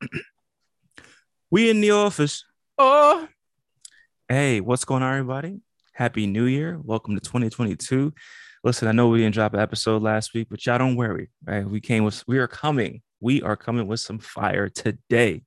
we in the office. Oh, Hey, what's going on, everybody? Happy New Year. Welcome to 2022. Listen, I know we didn't drop an episode last week, but y'all don't worry, right? We came with we are coming. We are coming with some fire today.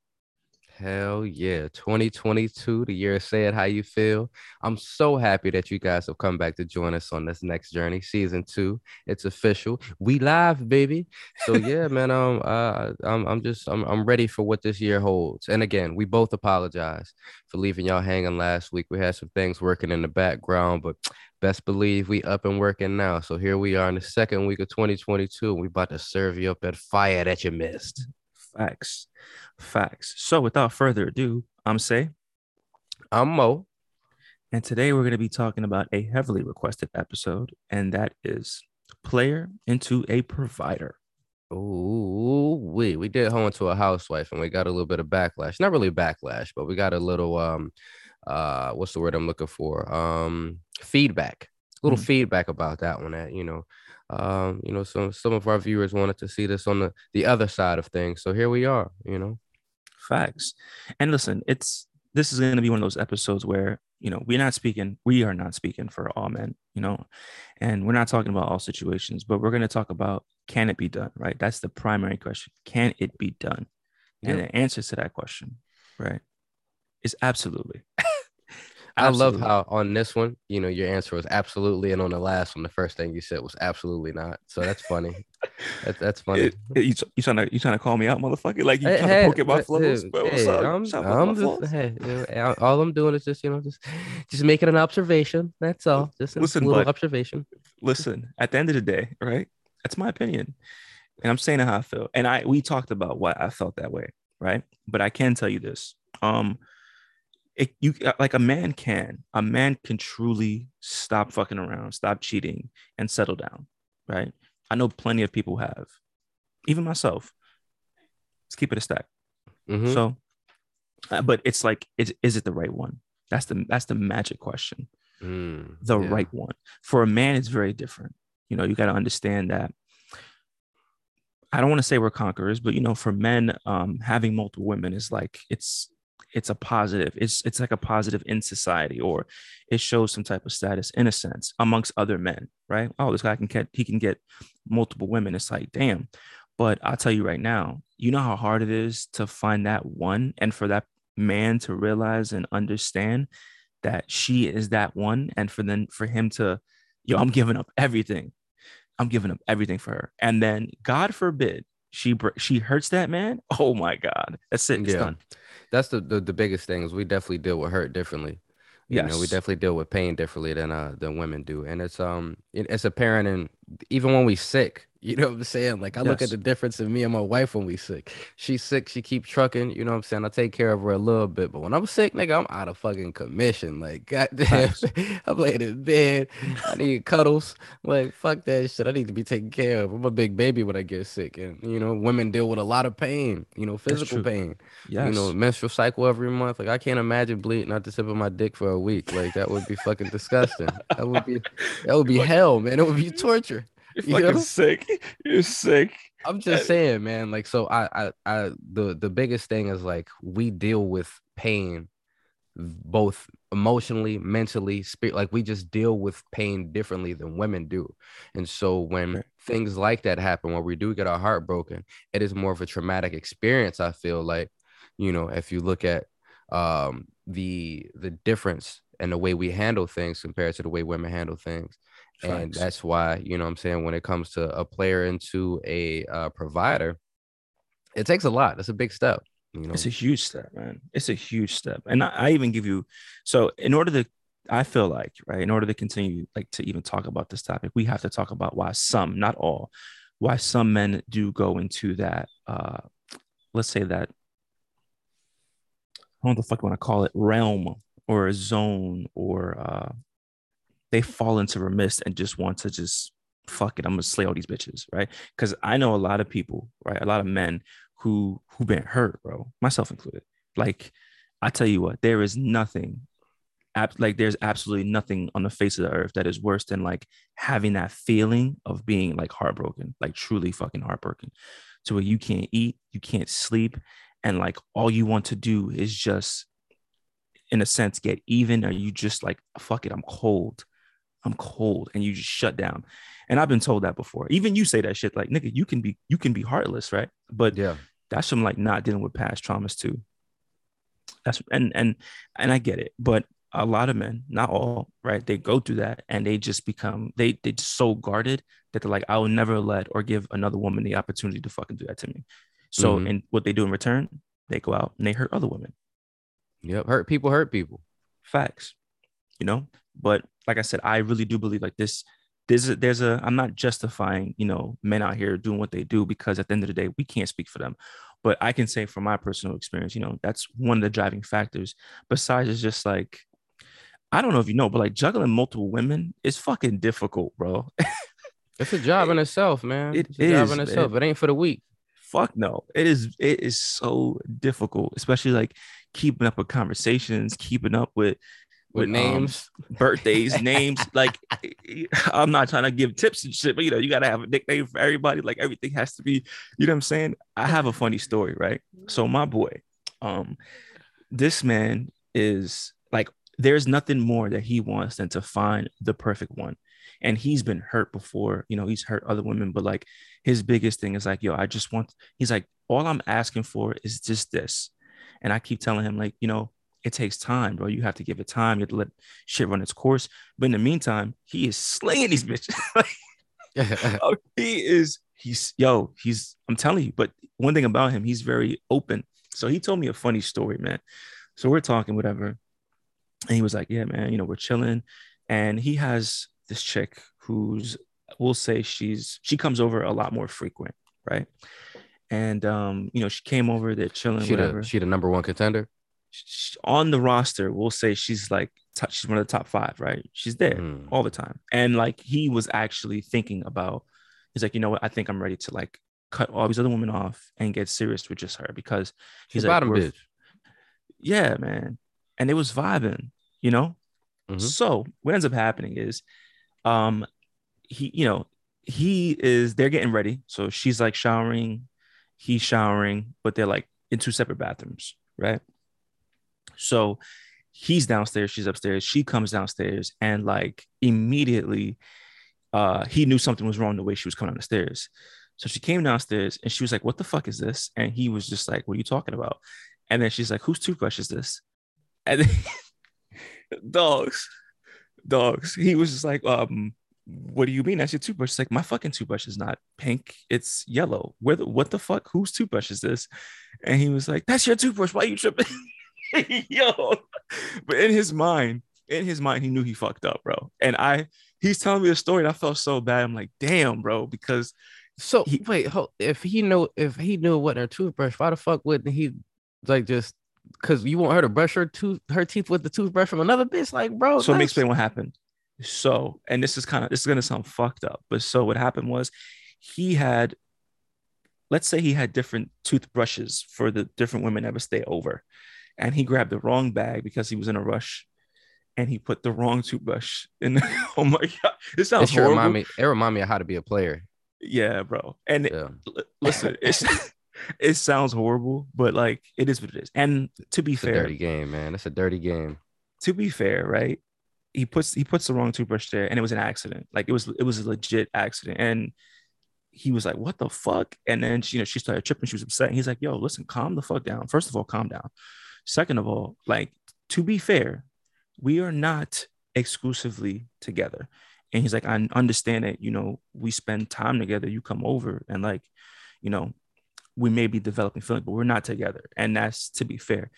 Hell yeah. 2022, the year say it how you feel. I'm so happy that you guys have come back to join us on this next journey, season two. It's official. We live, baby. So yeah, man. Um, uh, I'm, I'm just, I'm, I'm ready for what this year holds. And again, we both apologize for leaving y'all hanging last week. We had some things working in the background, but best believe we up and working now. So here we are in the second week of 2022, and we about to serve you up that fire that you missed. Facts. Facts. So without further ado, I'm Say, I'm Mo. and today we're going to be talking about a heavily requested episode, and that is player into a provider. Oh, we we did home to a housewife and we got a little bit of backlash. Not really backlash, but we got a little um uh what's the word I'm looking for? Um feedback. A little Mm. feedback about that one that, you know, um, you know, some some of our viewers wanted to see this on the the other side of things. So here we are, you know. Facts. And listen, it's this is going to be one of those episodes where, you know, we're not speaking, we are not speaking for all men, you know, and we're not talking about all situations, but we're going to talk about can it be done, right? That's the primary question. Can it be done? And Yeah. the answer to that question, right, is absolutely. I love how on this one, you know, your answer was absolutely, and on the last one, the first thing you said was absolutely not. So that's funny. that's that's funny. It- it- you, you trying to you trying to call me out, motherfucker? Like you Hey, trying to poke at my what's hey, up? I'm, What's up with my I'm just, hey, you know, all- I'm doing is just, you know, just, just making an observation. That's all. Just a Listen, little bud. observation. listen, at the end of the day, right? That's my opinion. And I'm saying how I feel. And I we talked about why I felt that way, right? But I can tell you this. Um it, you like a man can a man can truly stop fucking around stop cheating and settle down right i know plenty of people have even myself let's keep it a stack Mhm. so uh, but it's like is, is it the right one that's the that's the magic question Mm, the yeah. right one. For a man, it's very different. You know, you got to understand that. I don't want to say we're conquerors, but you know, for men, um, having multiple women is like it's it's a positive. It's it's like a positive in society, or it shows some type of status in a sense amongst other men, right? Oh, this guy can get he can get multiple women. It's like damn. But I'll tell you right now, you know how hard it is to find that one, and for that man to realize and understand that she is that one and for then for him to yo i'm giving up everything i'm giving up everything for her and then god forbid she she hurts that man oh my god that's it it's Yeah. done That's the, the the biggest thing is we definitely deal with hurt differently. You know, we definitely deal with pain differently than uh than women do, and it's um it- it's apparent in even when we sick. You know what I'm saying? Like I look at the difference in me and my wife when we sick. She's sick, she keep trucking. You know what I'm saying? I take care of her a little bit, but when I'm sick, nigga, I'm out of fucking commission. Like goddamn. I'm laying in bed. I need cuddles. Like fuck that shit. I need to be taken care of. I'm a big baby when I get sick, and you know, women deal with a lot of pain. You know, physical pain yes you know, menstrual cycle every month. Like I can't imagine bleeding out the tip of my dick for a week. Like that would be fucking disgusting. That would be that would be hell, man. It would be torture. You're you fucking know? sick you're sick I'm just saying, man. Like so I I I the the biggest thing is like we deal with pain both emotionally, mentally, spirit like we just deal with pain differently than women do. And so when Right. things like that happen where we do get our heart broken, it is more of a traumatic experience, I feel like, you know, if you look at um the the difference and the way we handle things compared to the way women handle things and that's why you know what i'm saying when it comes to a player into a uh, provider it takes a lot that's a big step you know It's a huge step, man. It's a huge step. And I, I even give you so in order to I feel like, right, in order to continue like to even talk about this topic, we have to talk about why some, not all, why some men do go into that uh let's say that I don't know the fuck you want to call it, realm or a zone or uh they fall into remiss and just want to just fuck it, I'm gonna slay all these bitches, right? Because I know a lot of people, right? A lot of men who who been hurt, bro, myself included. Like, I tell you what, there is nothing, ab- like there's absolutely nothing on the face of the earth that is worse than like having that feeling of being like heartbroken, like truly fucking heartbroken, to where you can't eat, you can't sleep, and like all you want to do is just in a sense get even or you just like fuck it i'm cold i'm cold and you just shut down and i've been told that before even you say that shit like nigga you can be you can be heartless right but Yeah. that's from like not dealing with past traumas too that's and and and i get it but a lot of men not all right they go through that and they just become they they just so guarded that they're like i will never let or give another woman the opportunity to fucking do that to me so Mhm. and what they do in return they go out and they hurt other women Yep. Hurt people hurt people. facts you know but like i said i really do believe like this there's a, there's a i'm not justifying you know men out here doing what they do because at the end of the day we can't speak for them but i can say from my personal experience you know that's one of the driving factors besides it's just like i don't know if you know but like juggling multiple women is fucking difficult bro It's a job in itself, man. It it's a job is, in itself. It ain't for the weak. fuck no it is it is so difficult especially like keeping up with conversations keeping up with With um, names. birthdays, names. Like, I'm not trying to give tips and shit, but you know, you gotta have a nickname for everybody. Like, everything has to be, you know what I'm saying? I have a funny story, right? So, my boy, um, this man is like, there's nothing more that he wants than to find the perfect one. And he's been hurt before, you know, he's hurt other women, but like his biggest thing is like, yo, I just want, he's like, all I'm asking for is just this. And I keep telling him, like, you know, it takes time, bro. You have to give it time. You have to let shit run its course. But in the meantime, he is slinging these bitches. Like, oh, he is, he's, yo, he's, I'm telling you. But one thing about him, he's very open. So he told me a funny story, man. So we're talking, whatever. And he was like, yeah, man, you know, we're chilling. And he has this chick who's, we'll say she's, she comes over a lot more frequent, right? And, um, you know, she came over, they're chilling, she whatever the she the number one contender. On the roster, we'll say she's like she's one of the top five, right? She's there Mm. all the time, and like he was actually thinking about, he's like, you know what? I think I'm ready to like cut all these other women off and get serious with just her because She's he's like, bottom bitch. yeah, man, and it was vibing, you know. Mhm. So what ends up happening is, um, he, you know, he is they're getting ready. So she's like showering, he's showering, but they're like in two separate bathrooms, right? So he's downstairs, she's upstairs. She comes downstairs, and like immediately, uh, he knew something was wrong the way she was coming down the stairs. So she came downstairs and she was like, "What the fuck is this?" And he was just like, "What are you talking about?" And then she's like, "Whose toothbrush is this?" And then dogs, dogs. He was just like, um, what do you mean? That's your toothbrush. It's like my fucking toothbrush is not pink. It's yellow. Where the what the fuck? Whose toothbrush is this? And he was like, That's your toothbrush. Why are you tripping? Yo. But in his mind, in his mind, he knew he fucked up, bro. And I he's telling me a story and I felt so bad. I'm like, damn, bro, because So He- wait, hold, if he knew if he knew what her toothbrush, why the fuck wouldn't he like just because you want her to brush her tooth her teeth with the toothbrush from another bitch? Like, bro, so let me explain what happened. So, and this is kind of this is gonna sound fucked up, but so what happened was he had, let's say he had different toothbrushes for the different women that would stay over, and he grabbed the wrong bag because he was in a rush, and he put the wrong toothbrush in. oh my god, It sounds sure horrible. remind me. It remind me of how to be a player. Yeah, bro. And Yeah. l- listen, it sounds horrible, but like it is what it is. And to be It's a fair, dirty game, man. It's a dirty game. to be fair, right? He puts he puts the wrong toothbrush there, and it was an accident. Like it was it was a legit accident, and he was like, "What the fuck?" And then she, you know she started tripping. She was upset. And he's like, "Yo, listen, calm the fuck down. First of all, calm down. Second of all, like to be fair, we are not exclusively together." And he's like, "I understand that. You know, we spend time together. You come over, and like, you know, we may be developing feelings, but we're not together. And that's to be fair.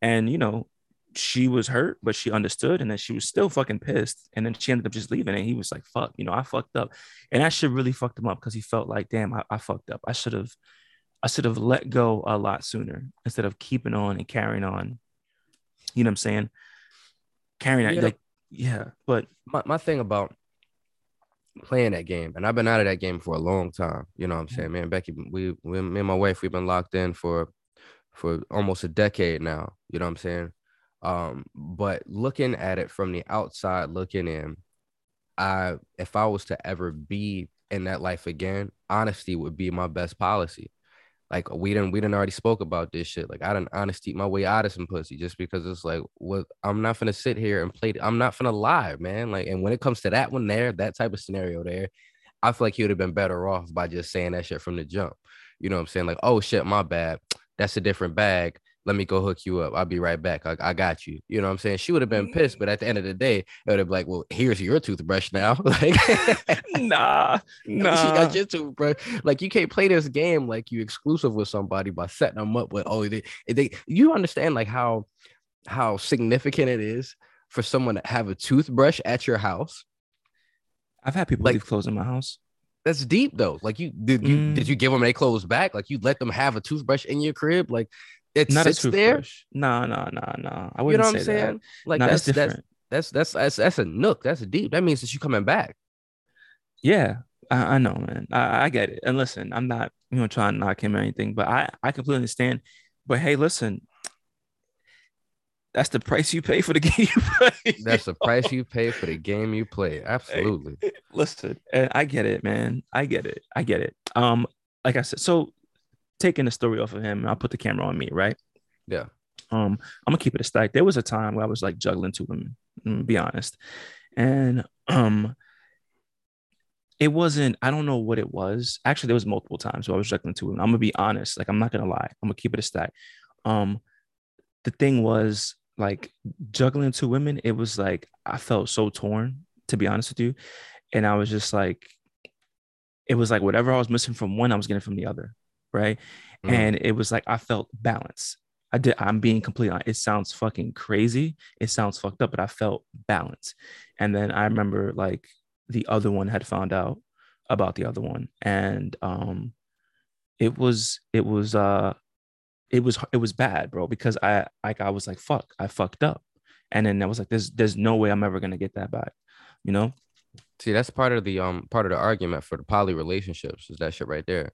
And you know, she was hurt, but she understood, and then she was still fucking pissed. And then she ended up just leaving, and he was like, "Fuck, you know, I fucked up," and that shit really fucked him up because he felt like, "Damn, I, I fucked up. I should have, I should have let go a lot sooner instead of keeping on and carrying on." You know what I'm saying? Carrying that, Yeah. like, yeah. But My my thing about playing that game, and I've been out of that game for a long time. You know what I'm saying? Man, Becky, we, we me and my wife, we've been locked in for for almost a decade now. You know what I'm saying? Um, but looking at it from the outside looking in, I if I was to ever be in that life again, honesty would be my best policy. Like uh, we didn't we didn't already spoke about this shit. Like I didn't honestly my way out of some pussy just because it's like what I'm not gonna sit here and play. I'm not gonna lie, man. Like and when it comes to that one there, that type of scenario there, I feel like he would have been better off by just saying that shit from the jump. You know what I'm saying? Like, oh shit, my bad. That's a different bag let me go hook you up. I'll be right back. I, I got you. You know what I'm saying? She would have been pissed, but at the end of the day, it would have been like, well, here's your toothbrush now. like, nah, nah. She got your toothbrush. Like, you can't play this game like you exclusive with somebody by setting them up with, oh, they, they, you understand like how, how significant it is for someone to have a toothbrush at your house. I've had people like, leave clothes in my house. That's deep though. Like you did you mm. did you give them their clothes back? Like you let them have a toothbrush in your crib? Like it not sits there. No, no, no, no. I wouldn't you know what I'm saying? That. Like no, that's, that's that's that's that's that's a nook. That's a deep. That means that you coming back. Yeah, I, I know, man. I, I, get it. And listen, I'm not you know trying to knock him or anything, but I I completely understand. But hey, listen, that's the price you pay for the game you play. That's the price you pay for the game you play. Absolutely. Hey, listen, I get it, man. I get it. I get it. Um, like I said, so taking the story off of him. I'll put the camera on me, right? Yeah. Um, I'm gonna keep it a stack. There was a time where I was like juggling two women, mm, be honest. And um it wasn't, I don't know what it was. Actually, there was multiple times where I was juggling two women. I'm gonna be honest, like I'm not gonna lie, I'm gonna keep it a stack. Um, the thing was like juggling two women, it was like I felt so torn, to be honest with you. And I was just like, it was like whatever I was missing from one, I was getting from the other right? Mm. And it was like I felt balance. I did. I'm being completely honest. It sounds fucking crazy. It sounds fucked up, but I felt balance. And then I remember like the other one had found out about the other one, and um, it was it was uh, it was it was bad, bro. Because I like I was like fuck, I fucked up, and then I was like, there's there's no way I'm ever gonna get that back, you know. See, that's part of the um part of the argument for the poly relationships is that shit right there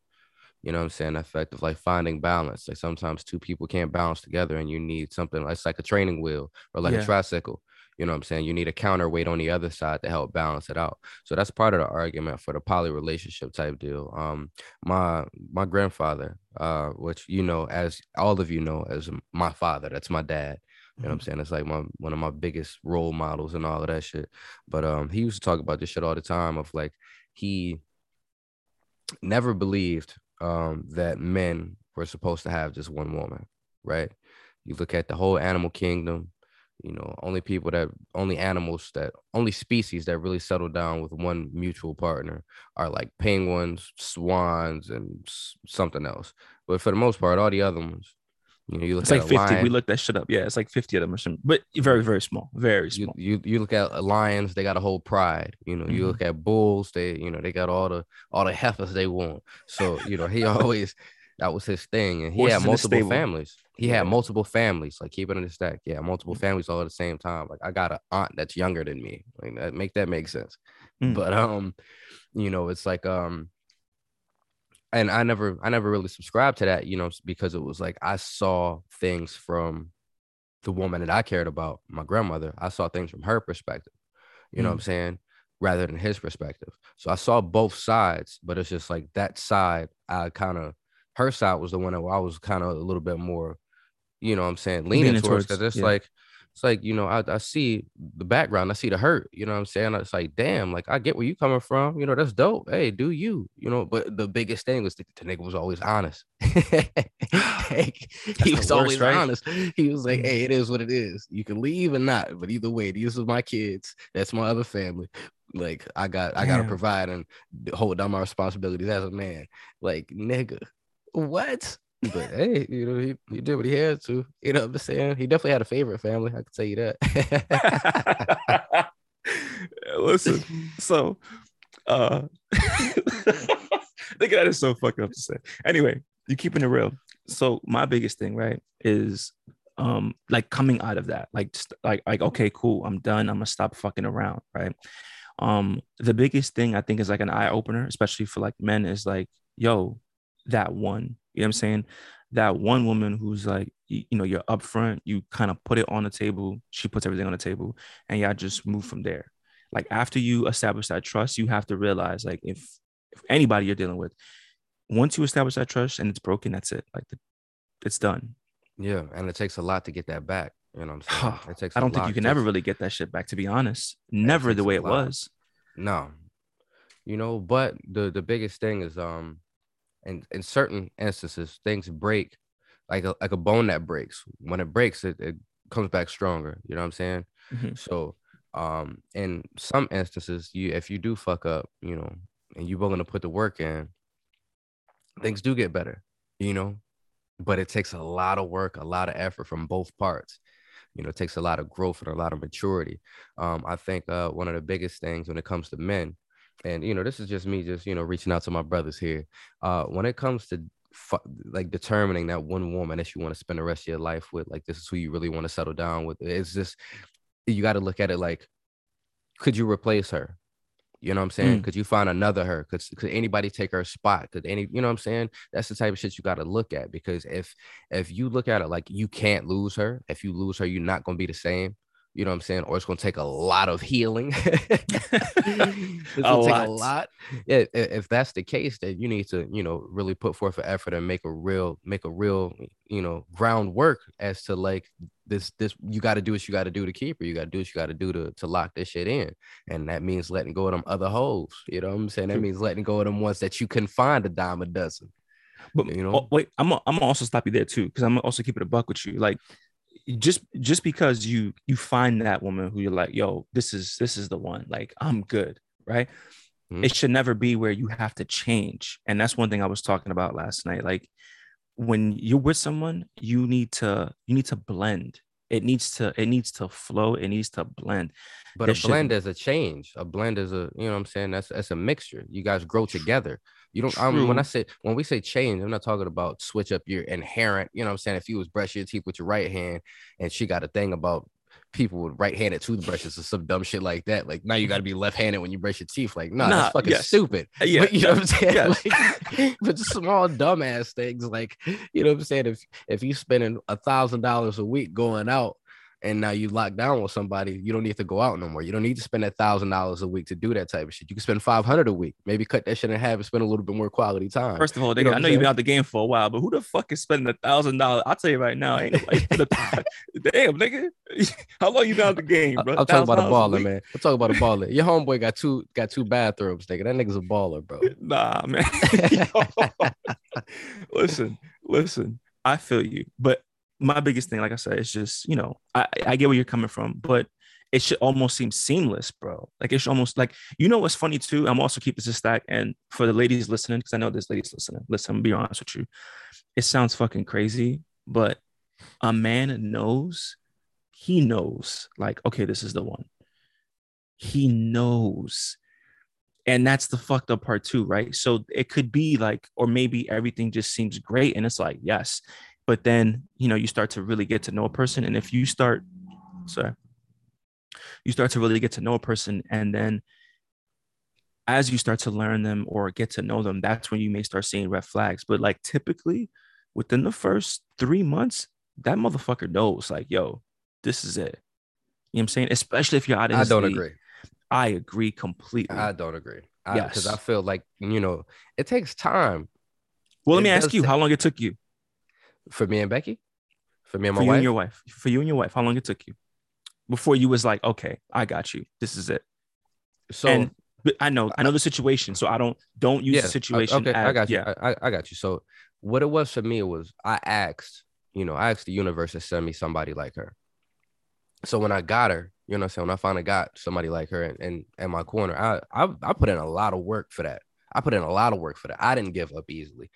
you know what I'm saying? Effect of like finding balance. Like sometimes two people can't balance together and you need something like, it's like a training wheel or like yeah. a tricycle. You know what I'm saying? You need a counterweight on the other side to help balance it out. So that's part of the argument for the poly relationship type deal. Um, my my grandfather, uh, which you know, as all of you know, as my father, that's my dad. You know what I'm mm-hmm. saying? It's like my one of my biggest role models and all of that shit. But um, he used to talk about this shit all the time of like he never believed um, that men were supposed to have just one woman, right? You look at the whole animal kingdom, you know, only people that only animals that only species that really settle down with one mutual partner are like penguins, swans, and something else. But for the most part, all the other ones, you know, you look it's like 50. Lion, we looked that shit up. Yeah, it's like 50 of them or something, but very, very small. Very small. You, you, you look at lions, they got a whole pride. You know, mm-hmm. you look at bulls, they, you know, they got all the all the heifers they want. So, you know, he always that was his thing. And he Horses had multiple families. He had multiple families, like keep it in the stack. Yeah, multiple mm-hmm. families all at the same time. Like I got an aunt that's younger than me. Like that make that make sense. Mm-hmm. But um, you know, it's like um and I never I never really subscribed to that, you know, because it was like I saw things from the woman that I cared about, my grandmother. I saw things from her perspective. You mm. know what I'm mm. saying? Rather than his perspective. So I saw both sides, but it's just like that side, I kind of her side was the one that I was kind of a little bit more, you know what I'm saying, leaning, leaning towards because it's yeah. like it's like you know I, I see the background i see the hurt you know what i'm saying? It's like damn like i get where you coming from you know that's dope hey do you you know but the biggest thing was the, the nigga was always honest. He was always right? honest. He was like hey it is what it is you can leave or not but either way these are my kids that's my other family. Like i got i gotta provide and hold down my responsibilities as a man. Like nigga what but hey, you know, he, he did what he had to. You know what I'm saying? He definitely had a favorite family. I can tell you that. Listen, so uh think that is so fucking up to say. Anyway, you keeping it real. So my biggest thing, right, is um like coming out of that, like just like like okay, cool, I'm done. I'm gonna stop fucking around, right? Um, the biggest thing I think is like an eye opener, especially for like men, is like, yo, that one you know what I'm saying? That one woman who's like, you, you know, you're upfront, you kind of put it on the table, she puts everything on the table, and y'all just move from there. Like after you establish that trust, you have to realize, like, if if anybody you're dealing with, once you establish that trust and it's broken, that's it. Like the, it's done. Yeah, and it takes a lot to get that back. You know what I'm saying? It takes. I don't think you can ever really get that shit back. To be honest, never the way it lot. was. No, you know, but the the biggest thing is um, in in certain instances, things break, like a like a bone that breaks. When it breaks, it, it comes back stronger. You know what I'm saying? Mhm. So, um, in some instances, you if you do fuck up, you know, and you're willing to put the work in, things do get better. You know, but it takes a lot of work, a lot of effort from both parts. You know, it takes a lot of growth and a lot of maturity. Um, I think uh, one of the biggest things when it comes to men, and you know, this is just me, just you know, reaching out to my brothers here. Uh, when it comes to like determining that one woman that you want to spend the rest of your life with, like this is who you really want to settle down with. It's just you got to look at it like, could you replace her? You know what I'm saying? Mm. Could you find another her? Could could anybody take her spot? Could any, you know what I'm saying? That's the type of shit you got to look at because if if you look at it like you can't lose her, if you lose her, you're not gonna be the same. You know what I'm saying? Or it's gonna take a lot of healing. it's A gonna take lot. a lot. Yeah, if that's the case, then you need to, you know, really put forth an effort and make a real, make a real, you know, groundwork as to like this, this you got to do what you got to do to keep her. You got to do what you got to do to to lock this shit in, and that means letting go of them other holes. You know what I'm saying? That means letting go of them ones that you can find a dime a dozen. But You know? oh, wait, I'm gonna- I'm gonna also stop you there too, because I'm gonna also keep it a buck with you. Like, just just because you you find that woman who you're like, yo, this is this is the one. Like, I'm good, right? Mhm. It should never be where you have to change, and that's one thing I was talking about last night. Like, when you're with someone, you need to you need to blend. It needs to it needs to flow. It needs to blend. But There a blend shouldn't- is a change. A blend is a, you know what I'm saying? That's that's a mixture. You guys grow together. You don't um, when I say when we say change, I'm not talking about switch up your inherent, you know what I'm saying? If you was brush your teeth with your right hand and she got a thing about people with right-handed toothbrushes or some dumb shit like that. Like now you gotta be left-handed when you brush your teeth. Like, nah, Nah, that's fucking yes. stupid. Uh, Yeah, But you know what I'm saying? yes. Like, but just small dumbass things, like you know what I'm saying. If if you spending a thousand dollars a week going out, and now you lock down with somebody, you don't need to go out no more. You don't need to spend that thousand dollars a week to do that type of shit. You can spend five hundred a week, maybe cut that shit in half and spend a little bit more quality time. First of all, You know I know you've been out the game for a while, but who the fuck is spending a thousand dollars? I'll tell you right now, ain't nobody a- damn nigga. How long you been out the game, I- bro? I'm talking about a baller, week? man. I'm talking about a baller. Your homeboy got two got two bathrooms, nigga. That nigga's a baller, bro. Nah, man. Listen, listen. I feel you, but my biggest thing, like I said, it's just you know, I I get where you're coming from, but it should almost seem seamless, bro. Like it should almost like you know what's funny too. I'm also keeping this a stack, and for the ladies listening, because I know there's ladies listening. Listen, I'm be honest with you. It sounds fucking crazy, but a man knows. He knows, like, okay, this is the one. He knows and that's the fucked up part too right so it could be like or maybe everything just seems great and it's like yes but then you know you start to really get to know a person and if you start sorry you start to really get to know a person and then as you start to learn them or get to know them that's when you may start seeing red flags but like typically within the first three months that motherfucker knows like yo this is it you know what i'm saying especially if you're out of I don't league. agree. i agree completely I don't agree. Because Yes. I feel like you know it takes time Well, let It me ask you how long it took you for me and Becky, for me and for my you wife. and your wife, for you and your wife, how long it took you before you was like, okay, I got you. This is it. so and but I know, I know the situation, so I don't don't use yeah, the situation. Okay, I got you. Yeah, I, I- got you. So what it was for me was I asked, you know, I asked the universe to send me somebody like her. So when I got her, you know, what I'm saying when I finally got somebody like her in, in, in my corner, I, I I put in a lot of work for that. I put in a lot of work for that. I didn't give up easily,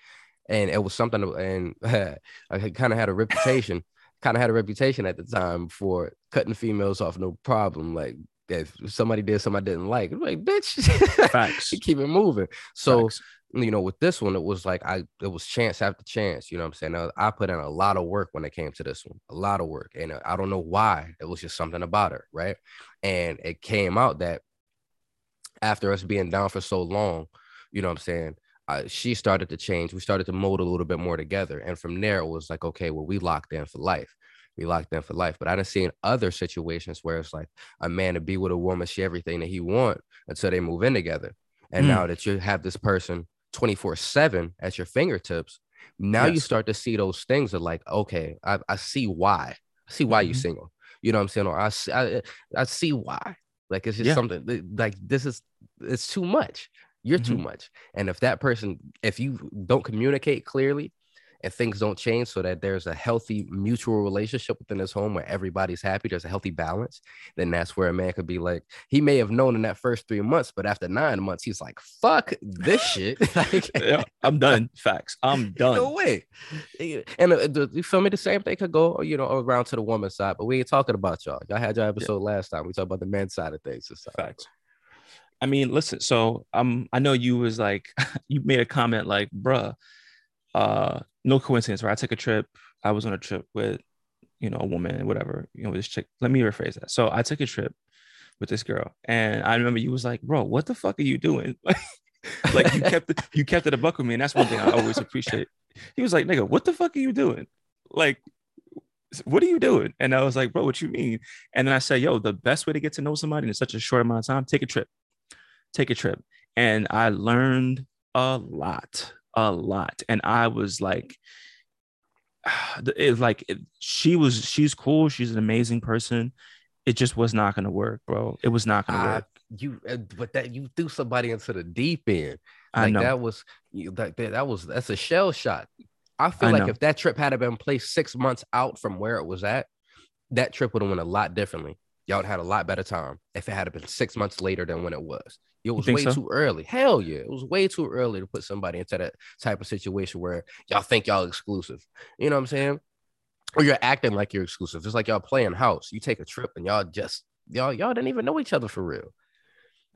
and it was something. And I kind of had a reputation, kind of had a reputation at the time for cutting females off no problem. Like if somebody did something I didn't like, like bitch, Facts. keep it moving. So Facts. you know, with this one, it was like I it was chance after chance. You know what I'm saying? Now, I put in a lot of work when it came to this one, a lot of work, and uh, I don't know why. It was just something about her, right? And it came out that after us being down for so long, you know what I'm saying? Uh, she started to change. We started to mold a little bit more together, and from there, it was like, okay, well, we locked in for life. We locked in for life. But I done seen other situations where it's like a man to be with a woman, she everything that he want until they move in together. And Mm. now that you have this person 24 7 at your fingertips, now you start to see those things of like, okay, I, I see why. I see why you're Mhm. single. You know what I'm saying? Or I, see- I, I see why. Like it's just Yeah. something like this is it's too much. You're too Mhm. much. And if that person, if you don't communicate clearly and things don't change so that there's a healthy mutual relationship within this home where everybody's happy, there's a healthy balance, then that's where a man could be like, he may have known in that first three months, but after nine months, he's like, fuck this shit. like, Yeah, I'm done. Facts. I'm done. no way. And uh, you feel me? The same thing could go, you know, around to the woman's side, but we ain't talking about y'all. Y'all had your episode last time. We talked about the men's side of things. Facts. I mean, listen. So um, I know you was like, you made a comment like, "Bruh, uh, no coincidence." Right? I took a trip. I was on a trip with, you know, a woman, whatever. You know, this chick. Let me rephrase that. So I took a trip with this girl, and I remember you was like, "Bro, what the fuck are you doing?" like you kept it, you kept it a buck with me, and that's one thing I always appreciate. He was like, "Nigga, what the fuck are you doing?" Like, what are you doing? And I was like, "Bro, what you mean?" And then I said, "Yo, the best way to get to know somebody in such a short amount of time, take a trip, take a trip." And I learned a lot, a lot, and I was like. It's like it, she was. She's cool. She's an amazing person. It just was not gonna work, bro. It was not gonna Ah, work. you, uh, but that you threw somebody into the deep end. I Like know. that was that that was that's a shell shot. I feel I like know. if that trip had been placed six months out from where it was at, that trip would have went a lot differently. Y'all had a lot better time if it had been six months later than when it was. It was way so? too early. Hell yeah, it was way too early to put somebody into that type of situation where y'all think y'all exclusive. You know what I'm saying? Or you're acting like you're exclusive. It's like y'all playing house. You take a trip and y'all just y'all y'all didn't even know each other for real.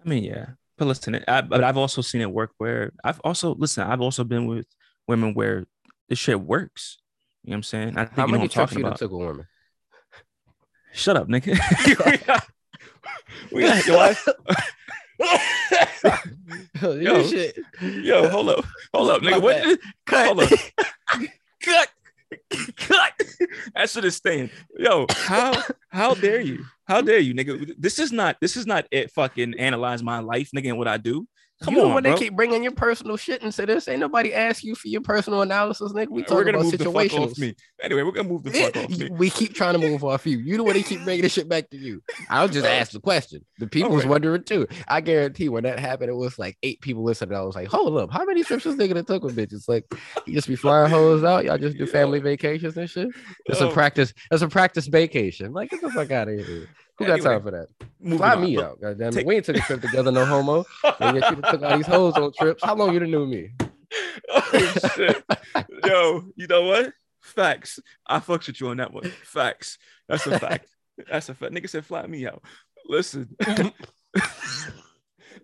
I mean, yeah, but listen, I, but I've also seen it work where I've also listen. I've also been with women where this shit works. You know what I'm saying? I think How you many trips you took with women? Shut up, nigga. we got, we got yo, I- yo, shit. yo, hold up, hold up, nigga. What? Cut. Hold up. cut, cut. That shit is staying. Yo, how how dare you? How dare you, nigga? This is not this is not it. Fucking analyze my life, nigga, and what I do. Come you on, when bro. they keep bringing your personal shit into this, ain't nobody ask you for your personal analysis, nigga. We We're talking about the situations. me. Anyway, we're gonna move the fuck off me. we keep trying to move off you. You know when they keep bringing this shit back to you. I'll just ask the question. The people was right. wondering too. I guarantee when that happened, it was like eight people listening. I was like, hold up, how many trips this nigga that took with bitches? Like, you just be flying hoes out. Y'all just do family vacations and shit. It's a Oh, practice. It's a practice vacation. Like, get the fuck out of here. Who got Anyway, time for that? Fly on. me Look, out. Goddamn it. We ain't took a trip together, no homo. And yet you took all these hoes on trips. How long you done knew me? oh shit. Yo, you know what? Facts. I fucks with you on that one. Facts. That's a fact. That's a fact. Nigga said fly me out. Listen.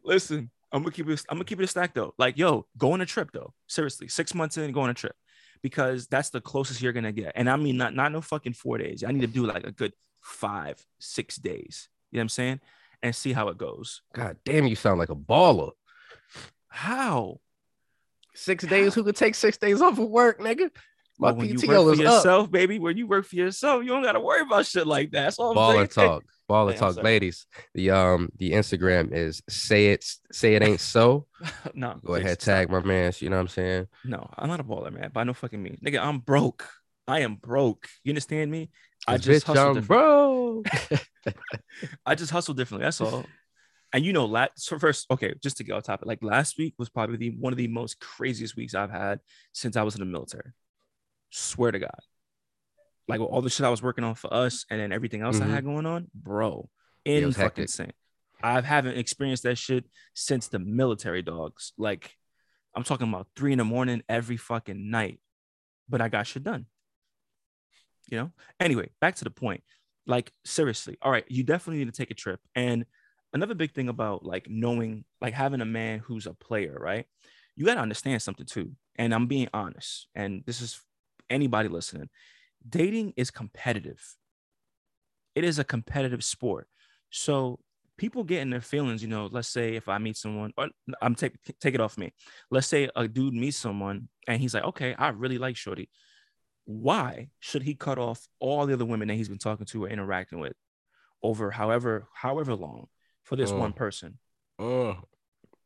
Listen. I'm gonna keep it. I'm gonna keep it a stack though. Like, yo, go on a trip though. Seriously, six months in, go on a trip, because that's the closest you're gonna get. And I mean, not not no fucking four days. I need to do like a good five, six days. You know what I'm saying? And see how it goes. God damn, you sound like a baller. How? Six days. Who could take six days off of work, nigga? My Well, when you PTO work is for up. baby, when you work for yourself, you don't gotta worry about shit like that. That's all I'm Baller saying. talk. Baller Hey, talk. Ladies, the um the Instagram is say it say it ain't so. no, Go ahead, stop. tag my man. You know what I'm saying? No, I'm not a baller, man. By no fucking mean, nigga. I'm broke. I am broke. You understand me? I just hustle. Bro. I just hustle differently. That's all. And you know, last so first, okay, just to get on topic, like last week was probably the one of the most craziest weeks I've had since I was in the military. Swear to God. Like all the shit I was working on for us and then everything else Mhm. I had going on, bro. In fucking hectic. insane. I haven't experienced that shit since the military dogs. Like I'm talking about three in the morning every fucking night. But I got shit done. You know? Anyway, back to the point. Like, seriously, all right, you definitely need to take a trip. And another big thing about like knowing, like having a man who's a player, right? You got to understand something too. And I'm being honest. And this is anybody listening. Dating is competitive. It is a competitive sport. So people get in their feelings, you know, let's say if I meet someone, or I'm take take it off me. Let's say a dude meets someone and he's like, okay, I really like Shorty. Why should he cut off all the other women that he's been talking to or interacting with over however however long for this Mm. one person? Mm. You know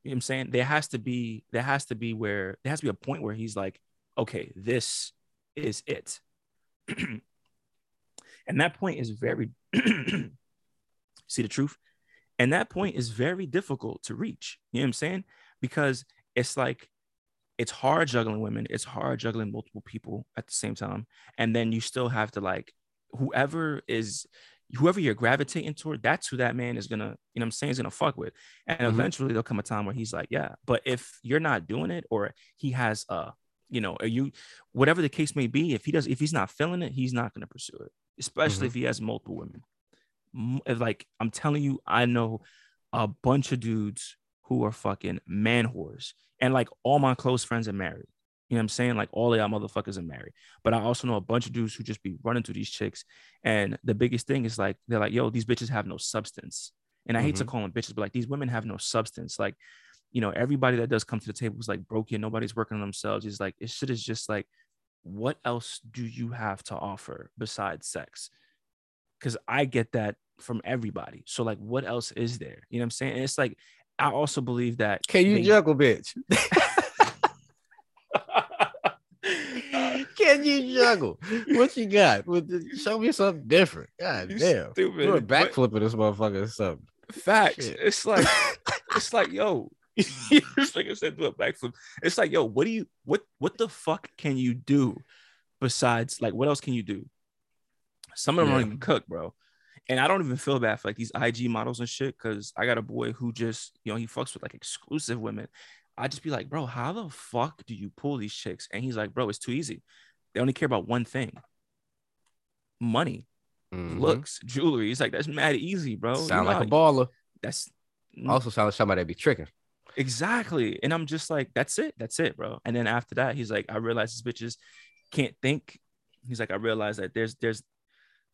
what I'm saying? There has to be, there has to be where there has to be a point where he's like, okay, this is it. and that point is very see the truth. And that point is very difficult to reach. You know what I'm saying? Because it's like it's hard juggling women, it's hard juggling multiple people at the same time. And then you still have to like whoever is whoever you're gravitating toward, that's who that man is gonna, you know I'm saying, is gonna fuck with. And mm-hmm. eventually there'll come a time where he's like, yeah. But if you're not doing it, or he has a, you know, are you whatever the case may be, if he does, if he's not feeling it, he's not gonna pursue it, especially mm-hmm. if he has multiple women. If like I'm telling you, I know a bunch of dudes who are fucking man whores. And like all my close friends are married. You know what I'm saying? Like all of y'all motherfuckers are married. But I also know a bunch of dudes who just be running to these chicks. And the biggest thing is like, they're like, yo, these bitches have no substance. And I mm-hmm. hate to mm-hmm. call them bitches, but like these women have no substance. Like, you know, everybody that does come to the table is like broken. Nobody's working on themselves. It's like, it shit is just like, what else do you have to offer besides sex? Because I get that from everybody. So, like, what else is there? You know what I'm saying? And it's like, I also believe that. Can you they, juggle, bitch? Can you juggle? What you got? Show me something different. God you damn. Stupid. You a backflip of this motherfucker or something. Facts. Shit. It's like it's like, yo, it's like I said, do a backflip. It's like, yo, what do you what what the fuck can you do besides like what else can you do? Some of them yeah. don't even cook, bro. And I don't even feel bad for like these IG models and shit because I got a boy who just, you know, he fucks with like exclusive women. I just be like, bro, how the fuck do you pull these chicks? And he's like, bro, it's too easy. They only care about one thing money, mm-hmm. looks, jewelry. He's like, that's mad easy, bro. Sound you know, like a baller. That's also sound like somebody that be tricking. Exactly. And I'm just like, that's it. That's it, bro. And then after that, he's like, I realize these bitches can't think. He's like, I realize that there's there's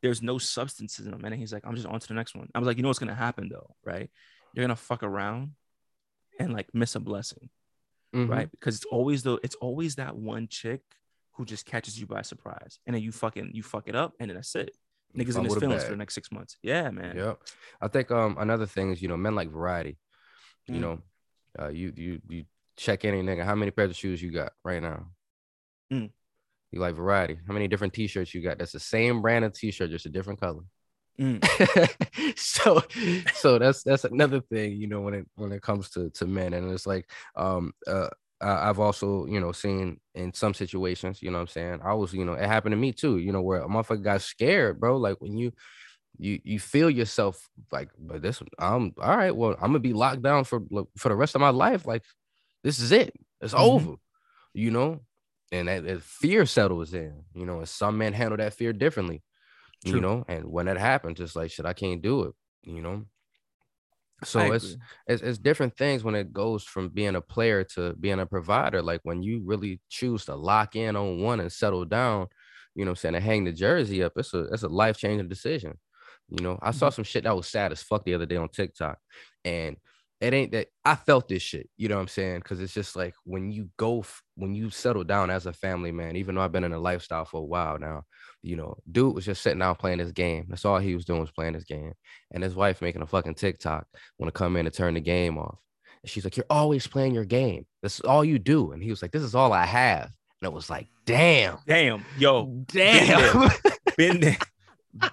there's no substances in them. And he's like, I'm just on to the next one. I was like, you know what's gonna happen though, right? You're gonna fuck around and like miss a blessing, mm-hmm. right? Because it's always though, it's always that one chick who just catches you by surprise, and then you fucking you fuck it up, and then that's it. Niggas in his feelings for the next six months. Yeah, man. Yep. I think um another thing is you know men like variety. Mm. You know, uh, you you you check any nigga how many pairs of shoes you got right now. Mm. You like variety. How many different t-shirts you got? That's the same brand of t-shirt, just a different color. Mm. so so that's that's another thing, you know, when it when it comes to to men. And it's like um uh I've also, you know, seen in some situations, you know I'm saying? I was, you know, it happened to me too, you know, where a motherfucker got scared, bro. Like when you you you feel yourself like, but this I'm all right, well, I'm gonna be locked down for for the rest of my life. Like, this is it, it's mm-hmm. over, you know and that, that, fear settles in, you know, and some men handle that fear differently, True. you know, and when that happens, it's like, shit, I can't do it, you know. So it's, it's it's different things when it goes from being a player to being a provider. Like when you really choose to lock in on one and settle down, you know, I'm saying to hang the jersey up, it's a it's a life changing decision. You know, I saw mm-hmm. some shit that was sad as fuck the other day on TikTok, and it ain't that I felt this shit, you know what I'm saying? Cause it's just like when you go, when you settle down as a family man, even though I've been in a lifestyle for a while now, you know, dude was just sitting down playing this game. That's all he was doing was playing this game. And his wife making a fucking TikTok want to come in and turn the game off. And she's like, You're always playing your game. That's all you do. And he was like, This is all I have. And it was like, damn. Damn. Yo. Damn. Been there. Been there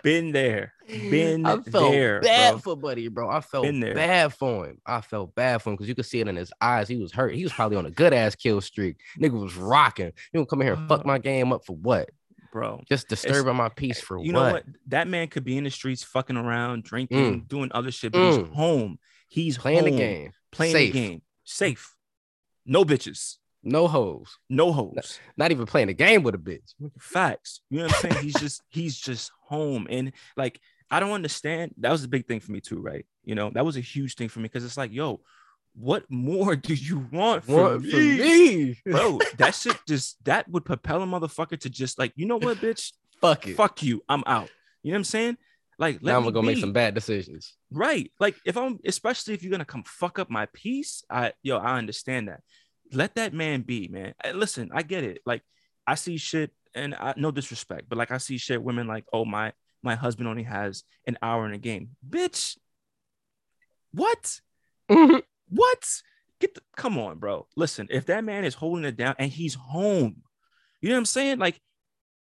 been there, been I felt there, bad bro. for Buddy, bro. I felt bad for him. I felt bad for him because you could see it in his eyes. He was hurt. He was probably on a good ass kill streak. Nigga was rocking. You gonna come in here and fuck my game up for what? Bro, just disturbing my peace for you what? know what? That man could be in the streets fucking around, drinking, mm. doing other shit, but mm. he's home. He's playing home, the game, playing Safe. the game, safe, no bitches. No hoes. No hoes. Not, not, even playing a game with a bitch. Facts. You know what I'm saying? he's just he's just home. And like I don't understand. That was a big thing for me too, right? You know, that was a huge thing for me because it's like, yo, what more do you want from, me? Me? Bro, that shit just that would propel a motherfucker to just like, you know what, bitch? Fuck it. Fuck you. I'm out. You know what I'm saying? Like, now I'm gonna go be. make some bad decisions. Right. Like, if I'm, especially if you're gonna come fuck up my peace, I, yo, I understand that let that man be, man. Listen, I get it. Like I see shit, and I, no disrespect, but like I see shit. Women like, oh my, my husband only has an hour in a game, bitch. What? Mm-hmm. What? get the come on, bro. Listen, if that man is holding it down and he's home, you know what I'm saying? Like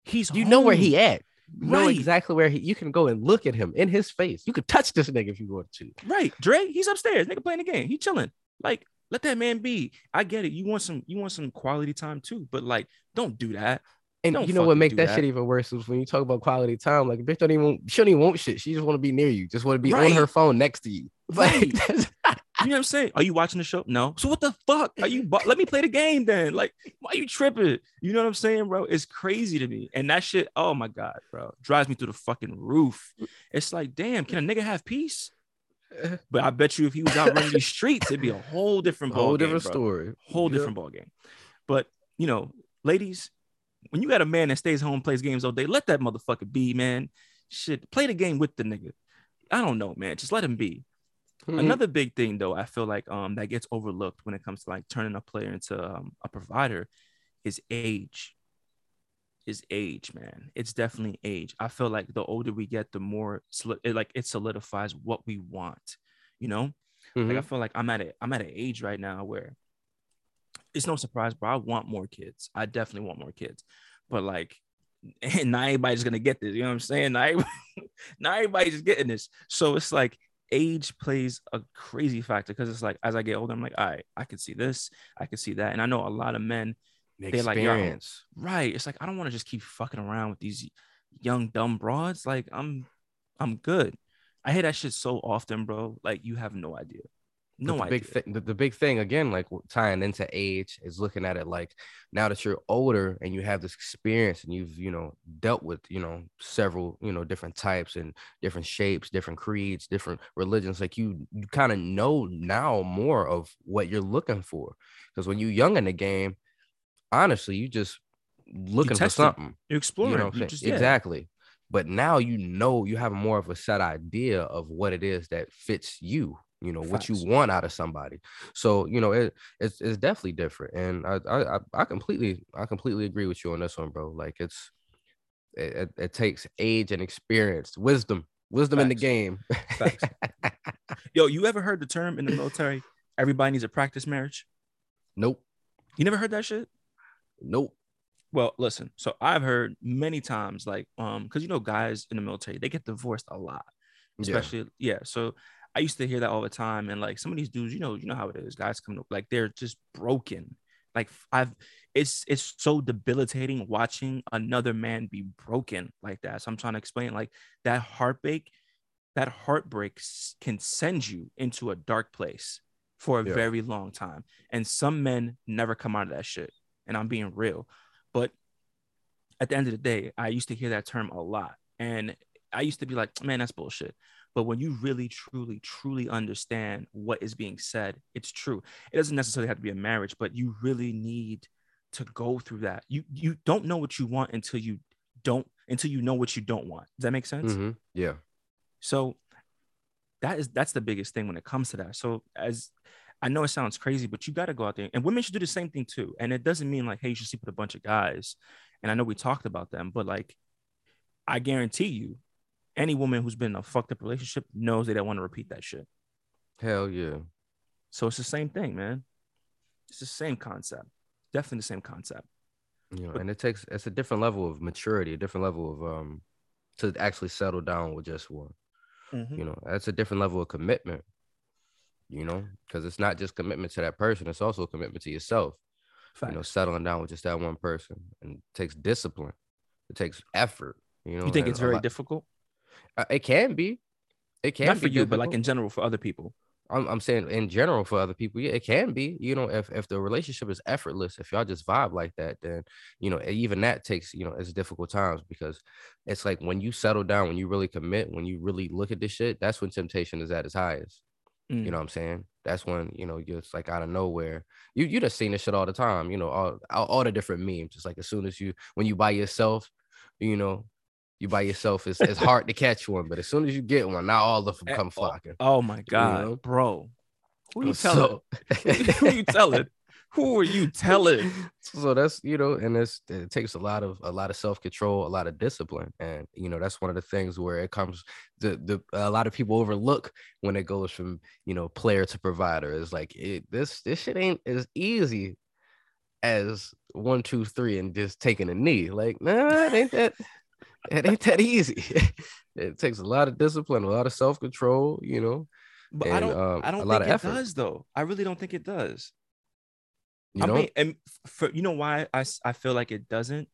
he's You know where he at. You know Right. exactly where he. You can go and look at him in his face. You could touch this nigga if you want to. Right, Dre, he's upstairs. Nigga playing the game. He chilling. Like, let that man be. I get it. You want some, you want some quality time too, but like, don't do that. And Don't you know what make that, that. shit even worse is when you talk about quality time. Like, bitch don't even she don't even want shit. She just want to be near you. Just want to be on her phone next to you. Right. Like, You know what I'm saying? Are you watching the show? No. So what the fuck? Are you? bu- Let me play the game then. Like, why you tripping? You know what I'm saying, bro? It's crazy to me. And that shit, oh my god, bro, drives me through the fucking roof. It's like, damn, can a nigga have peace? But I bet you, if he was out running these streets, it'd be a whole different ball whole game, different bro. story. whole Yep. different ball game. But you know, ladies, when you got a man that stays home, plays games all day, let that motherfucker be, man. Shit, play the game with the nigga. I don't know, man. Just let him be. Mhm. Another big thing, though, I feel like um that gets overlooked when it comes to like turning a player into um, a provider is age. Is age, man. It's definitely age. I feel like the older we get, the more it, like it solidifies what we want. You know, like I Mhm. feel like I'm at a I'm at an age right now where it's no surprise, bro. I want more kids. I definitely want more kids, but like, and not everybody's gonna get this. You know what I'm saying? Not, everybody, not everybody's getting this. So it's like age plays a crazy factor because it's like as I get older, I'm like, all right, I can see this, I can see that, and I know a lot of men. They're like, yo, experience. Right? It's like I don't want to just keep fucking around with these young dumb broads. Like I'm, I'm good. I hear that shit so often, bro. Like you have no idea. No But the idea. big thing, the, the big thing again, like tying into age, is looking at it like now that you're older and you have this experience and you've you know dealt with you know several you know different types and different shapes, different creeds, different religions. Like you, you kind of know now more of what you're looking for. Because when you're young in the game, honestly, you just looking for something. You're exploring. You know You just- yeah. Exactly. But now you know you have more of a set idea of what it is that fits you, you know, what you want out of somebody. So, you know, it, it's it's definitely different. And I, I I- completely I completely agree with you on this one, bro. Like it's it, it, takes age and experience, wisdom, wisdom in the game. Facts. Yo, you ever heard the term in the military? Everybody needs a practice marriage. nope. You never heard that shit? Nope. Well, listen. So I've heard many times, like, um, because you know, guys in the military they get divorced a lot, especially yeah. So I used to hear that all the time, and like some of these dudes, you know, you know how it is. Guys coming up, like they're just broken. Like I've, it's it's so debilitating watching another man be broken like that. So I'm trying to explain, like that heartbreak, that heartbreak can send you into a dark place for a Yeah. very long time, and some men never come out of that shit. And I'm being real, but at the end of the day, I used to hear that term a lot, and I used to be like, man, that's bullshit. But when you really, truly, truly understand what is being said, it's true. It doesn't necessarily have to be a marriage, but you really need to go through that. You you don't know what you want until you don't until you know what you don't want. Does that make sense? Mhm. Yeah. So that is that's the biggest thing when it comes to that. So as I know it sounds crazy, but you got to go out there, and women should do the same thing too. And it doesn't mean like, hey, you should sleep with a bunch of guys. And I know we talked about them, but like, I guarantee you, any woman who's been in a fucked up relationship knows they don't want to repeat that shit. Hell yeah. So it's the same thing, man. It's the same concept. Definitely the same concept. you know But- and it takes it's a different level of maturity a different level of um to actually settle down with just one you know that's a different level of commitment you know because it's not just commitment to that person it's also a commitment to yourself you know settling down with just that one person and takes discipline it takes effort you know you think it's very lot- difficult? uh, it can be it can Not be for you, but like in general for other people. I'm, I'm saying in general for other people, yeah, it can be. You know, if if the relationship is effortless, if y'all just vibe like that, then you know, even that takes you know, it's difficult times because it's like when you settle down, when you really commit, when you really look at this shit, that's when temptation is at its highest. Mm. You know what I'm saying? That's when you know you're just like out of nowhere. You you just seen this shit all the time. You know, all all, the different memes. Just like as soon as you when you by yourself, you know. You by yourself, it's, it's hard to catch one, but as soon as you get one, now all of them Eh, come oh, flocking. Oh my god, know? bro. Who you telling? So- Who you telling? Who are you telling? so that's you know, and it's it takes a lot of a lot of self control, a lot of discipline, and you know that's one of the things where it comes. The the a lot of people overlook when it goes from you know player to provider. Is like it this this shit ain't as easy as one two three and just taking a knee. Like nah, it ain't that. it ain't that easy. it takes a lot of discipline, a lot of self control. You know. But I don't. um, I a don't lot think it effort. does, though. I really don't think it does. You I know. mean, and for you know why I, I feel like it doesn't.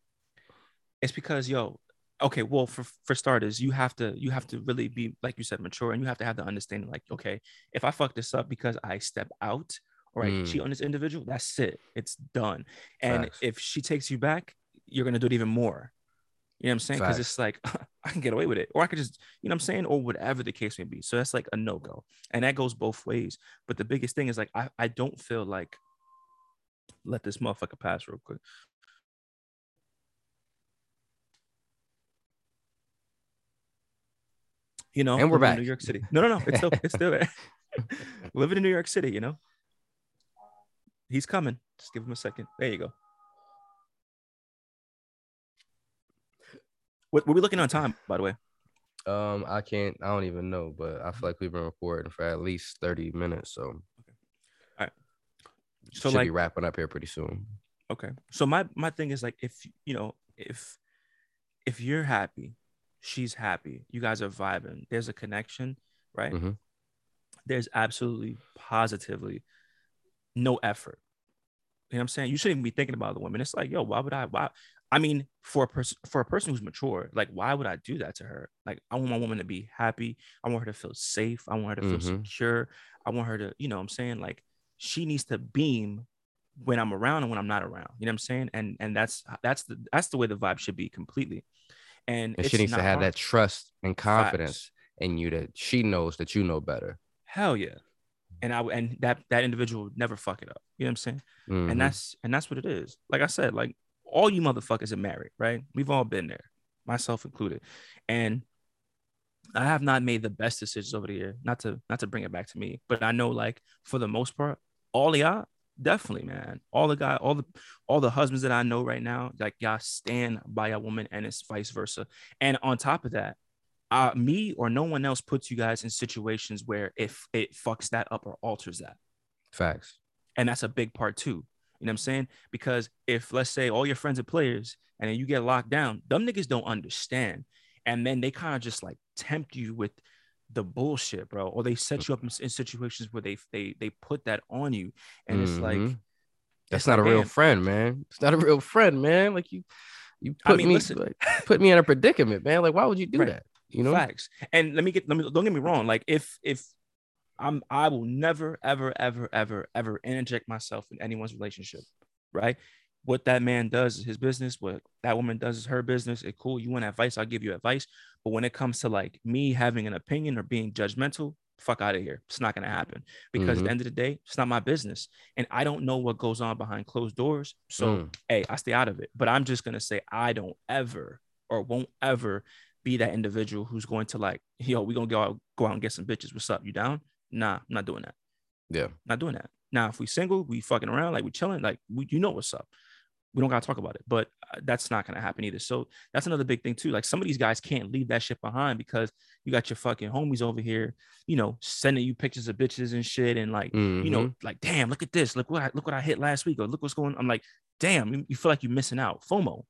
It's because yo, okay, well for for starters, you have to you have to really be like you said mature, and you have to have the understanding like okay, if I fuck this up because I step out or I Mm. cheat on this individual, that's it, it's done. And Facts. if she takes you back, you're gonna do it even more. You know what I'm saying? Because it's like I can get away with it, or I could just, you know what I'm saying, or whatever the case may be. So that's like a no go, and that goes both ways. But the biggest thing is like I I don't feel like let this motherfucker pass real quick. You know, And we're living in back. New York City. No, no, no, it's still it's still there. living in New York City, you know. He's coming. Just give him a second. There you go. What were we looking on time, by the way? Um, I can't. I don't even know, but I feel like we've been recording for at least thirty minutes, so So should like be wrapping up here pretty soon. Okay. So my my thing is like if you know if if you're happy, she's happy, you guys are vibing, there's a connection, right? Mhm. There's absolutely positively no effort. You know what I'm saying? You shouldn't even be thinking about the woman. It's like, yo, why would I why I mean, for a person for a person who's mature, like why would I do that to her? Like I want my woman to be happy. I want her to feel safe. I want her to feel Mhm. secure. I want her to, you know what I'm saying? Like she needs to beam when I'm around and when I'm not around. You know what I'm saying? And and that's that's the that's the way the vibe should be completely. And, And she needs to have hard. that trust and confidence in you that she knows that you know better. Hell yeah. And I and that that individual would never fuck it up. You know what I'm saying? Mhm. And that's and that's what it is. Like I said, like all you motherfuckers are married, right? We've all been there, myself included. And I have not made the best decisions over the year. Not to not to bring it back to me, but I know like for the most part, all of y'all, definitely, man. All the guy, all the all the husbands that I know right now, like y'all stand by a woman, and it's vice versa. And on top of that, uh, me or no one else puts you guys in situations where if it fucks that up or alters that. facts. And that's a big part too. You know what I'm saying? Because if let's say all your friends are players and then you get locked down, them niggas don't understand. And then they kind of just like tempt you with the bullshit, bro. Or they set you up in, in situations where they they they put that on you. And it's like Mhm. That's it's not like, a real damn. friend, man. It's not a real friend, man. Like you, you I put mean, me, like, put me in a predicament, man. Like why would you do Right. that? You know? facts. And let me get let me don't get me wrong. Like if if I'm I will never ever ever ever ever interject myself in anyone's relationship, right? What that man does is his business. What that woman does is her business. It cool. You want advice? I'll give you advice. But when it comes to like me having an opinion or being judgmental, fuck out of here. It's not gonna happen because at Mhm. the end of the day, it's not my business, and I don't know what goes on behind closed doors. So Mm. hey, I stay out of it. But I'm just gonna say I don't ever or won't ever be that individual who's going to like, yo, we gonna go out, go out and get some bitches. What's up? You down? Nah, I'm not doing that. Yeah. Not doing that. Now, if we single, we fucking around, like we chilling, like we, you know what's up. We don't gotta talk about it, but uh, that's not gonna happen either. So that's another big thing too. Like some of these guys can't leave that shit behind because you got your fucking homies over here, you know, sending you pictures of bitches and shit, and like you know, Mhm. like damn, look at this, look what I look what I hit last week, or look what's going. I'm like, damn, you, you feel like you're missing out. FOMO,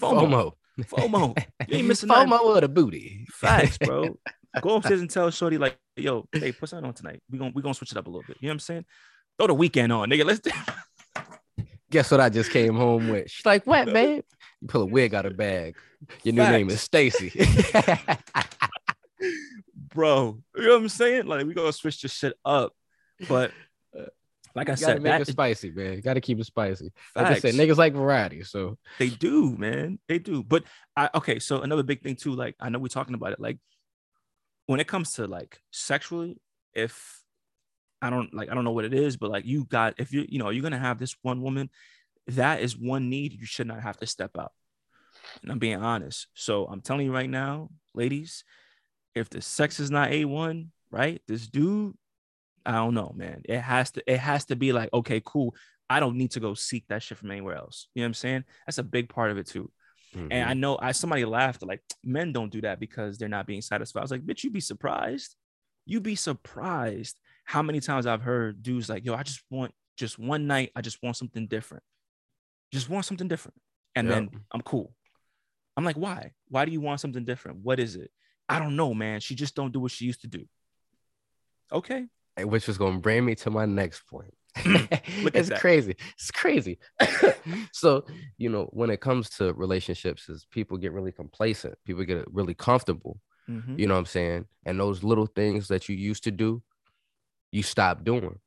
FOMO, FOMO. FOMO. You ain't missing nothing. FOMO of the booty. Facts, bro. Go upstairs and tell Shorty like, yo, hey, put something on tonight. We gonna we gonna switch it up a little bit. You know what I'm saying? Throw the Weeknd on, nigga. Let's. Guess what I just came home with? She's like, what, babe? You pull a wig out of bag. Your new name is Stacy. bro. You know what I'm saying? Like we gonna switch this shit up. But uh, like I You gotta said, make that it spicy, man. You gotta keep it spicy. facts. Like I said, niggas like variety. So they do, man. They do. But I okay, so another big thing too, like I know we're talking about it. Like when it comes to like sexually, if I don't like I don't know what it is, but like you got if you you know you're gonna have this one woman, that is one need you should not have to step out. And I'm being honest. So I'm telling you right now, ladies, if the sex is not A1, right? This dude, I don't know, man. It has to, it has to be like, okay, cool. I don't need to go seek that shit from anywhere else. You know what I'm saying? That's a big part of it too. Mm-hmm. And I know I somebody laughed like men don't do that because they're not being satisfied. I was like, bitch, you'd be surprised. You'd be surprised how many times I've heard dudes like, yo, I just want just one night, I just want something different. Just want something different. And yep. then I'm cool. I'm like, why? Why do you want something different? What is it? I don't know, man. She just don't do what she used to do. Okay. Which was gonna bring me to my next point. it's crazy. It's crazy. so, you know, when it comes to relationships, is people get really complacent, people get really comfortable. Mm-hmm. You know what I'm saying? And those little things that you used to do, you stop doing.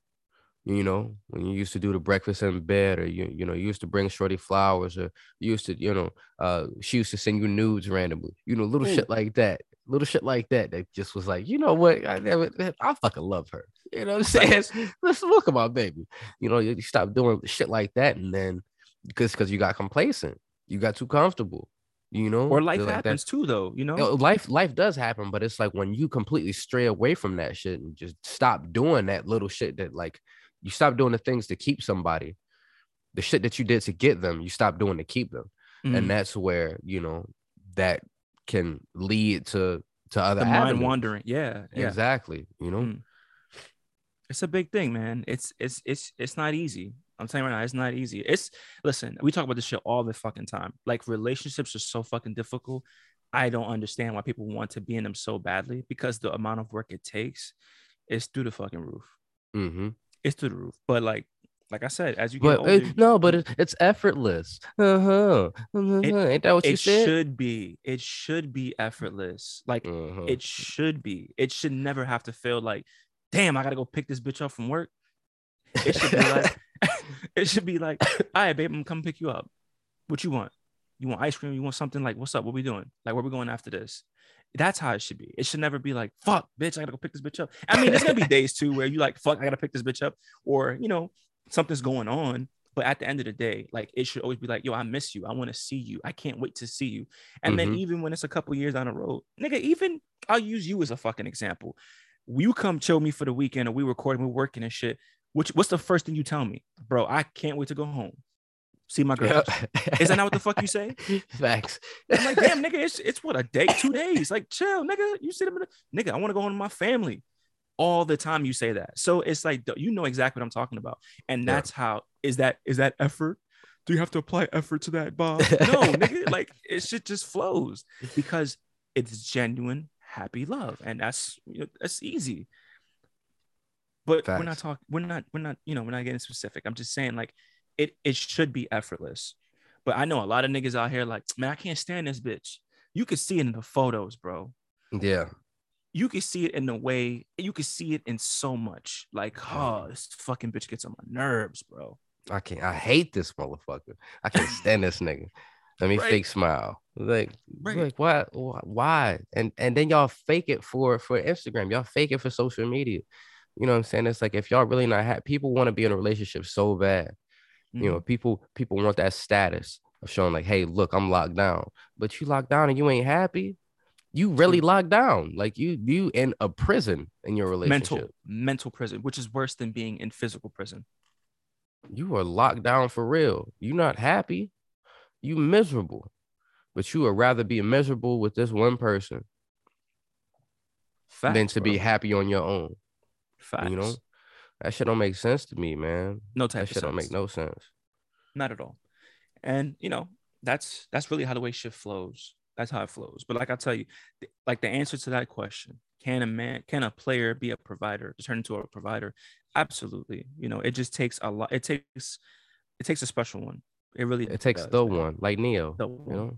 You know, when you used to do the breakfast in bed, or you, you know, you used to bring Shorty flowers, or you used to, you know, uh, she used to send you nudes randomly, you know, little Ooh. shit like that little shit like that that just was like, you know what, I never, I fucking love her. You know what I'm saying? Let's look at my baby. You know, you stop doing shit like that, and then because because you got complacent, you got too comfortable. You know, or life like happens that. too, though. You know? you know, life life does happen, but it's like when you completely stray away from that shit and just stop doing that little shit that like you stop doing the things to keep somebody, the shit that you did to get them, you stop doing to keep them, mm. and that's where you know that can lead to to other the mind wandering. Yeah, yeah, exactly. You know, mm. it's a big thing, man. It's it's it's it's not easy. I'm telling you right now, it's not easy. It's listen, we talk about this shit all the fucking time. Like relationships are so fucking difficult. I don't understand why people want to be in them so badly because the amount of work it takes is through the fucking roof. Mm-hmm. It's through the roof. But like like I said, as you get but, older, it, no, but it, it's effortless. Uh-huh. uh-huh. It, Ain't that what you said? It should be. It should be effortless. Like uh-huh. it should be. It should never have to feel like, damn, I gotta go pick this bitch up from work. It should be like, it should be like, all right, babe, I'm come pick you up. What you want? You want ice cream? You want something like, what's up? What we doing? Like, where we going after this? That's how it should be. It should never be like, fuck, bitch, I gotta go pick this bitch up. I mean, there's gonna be days too where you like, fuck, I gotta pick this bitch up, or you know, something's going on but at the end of the day like it should always be like yo i miss you i want to see you i can't wait to see you and mm-hmm. then even when it's a couple years down the road nigga even i'll use you as a fucking example you come chill me for the weekend and we recording we're working and shit which what's the first thing you tell me bro i can't wait to go home see my girl is that not what the fuck you say facts i'm like damn nigga it's, it's what a day two days like chill nigga you see them nigga i want to go home with my family all the time you say that. So it's like you know exactly what I'm talking about. And that's yeah. how is that is that effort? Do you have to apply effort to that, Bob? No, nigga, like it shit just flows because it's genuine happy love. And that's you know, that's easy. But Facts. we're not talking, we're not, we're not, you know, we're not getting specific. I'm just saying, like, it it should be effortless. But I know a lot of niggas out here, like, man, I can't stand this bitch. You could see it in the photos, bro. Yeah you can see it in the way you can see it in so much. Like, oh, this fucking bitch gets on my nerves, bro. I can't. I hate this motherfucker. I can't stand this nigga. Let me right. fake smile. Like, right. like why, why? And and then y'all fake it for for Instagram. Y'all fake it for social media. You know what I'm saying? It's like if y'all really not happy, people want to be in a relationship so bad. Mm-hmm. You know, mm-hmm. people people want that status of showing like, hey, look, I'm locked down. But you locked down and you ain't happy you really locked down like you you in a prison in your relationship mental mental prison which is worse than being in physical prison you are locked down for real you're not happy you miserable but you would rather be miserable with this one person Facts, than to bro. be happy on your own Facts. you know that shit don't make sense to me man no type that shit sense. don't make no sense not at all and you know that's that's really how the way shit flows that's how it flows. But like I tell you, like the answer to that question, can a man, can a player be a provider, to turn into a provider? Absolutely. You know, it just takes a lot. It takes, it takes a special one. It really. It takes does, the man. one, like Neo. The you know.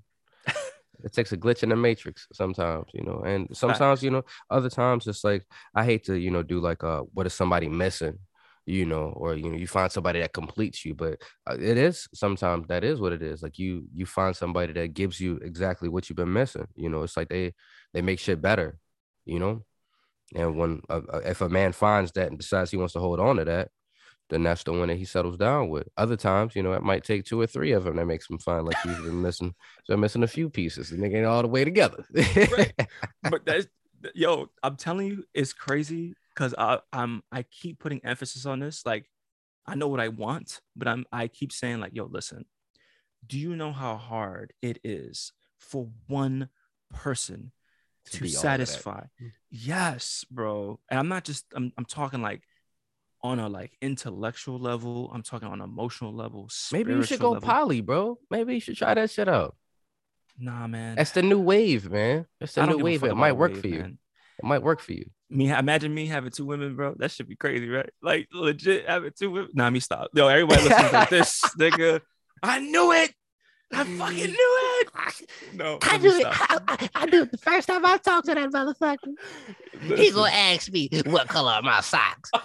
It takes a glitch in the matrix sometimes, you know, and sometimes, you know, other times it's like I hate to, you know, do like uh what is somebody missing? you know or you know you find somebody that completes you but uh, it is sometimes that is what it is like you you find somebody that gives you exactly what you've been missing you know it's like they they make shit better you know and when uh, uh if a man finds that and decides he wants to hold on to that then that's the one that he settles down with other times you know it might take two or three of them that makes him find like he's been missing so I'm missing a few pieces and they get all the way together right. but that's yo i'm telling you it's crazy because I I'm I keep putting emphasis on this. Like I know what I want, but I'm I keep saying like, yo, listen, do you know how hard it is for one person to, be all of that. satisfy? Mm. Yes, bro. And I'm not just I'm I'm talking like on a like intellectual level. I'm talking on emotional level. Maybe you should go level. poly, bro. Maybe you should try that shit out. Nah, man. That's the new wave, man. That's the new don't give a wave. It might work wave, for you. man. It might work for you. Me, imagine me having two women, bro. That should be crazy, right? Like legit having two women. Nah, me stop. Yo, everybody listens to this, nigga. I knew it. I fucking knew it. No, I knew it. I, I, I knew it the first time I talked to that motherfucker. He gonna ask me what color are my socks.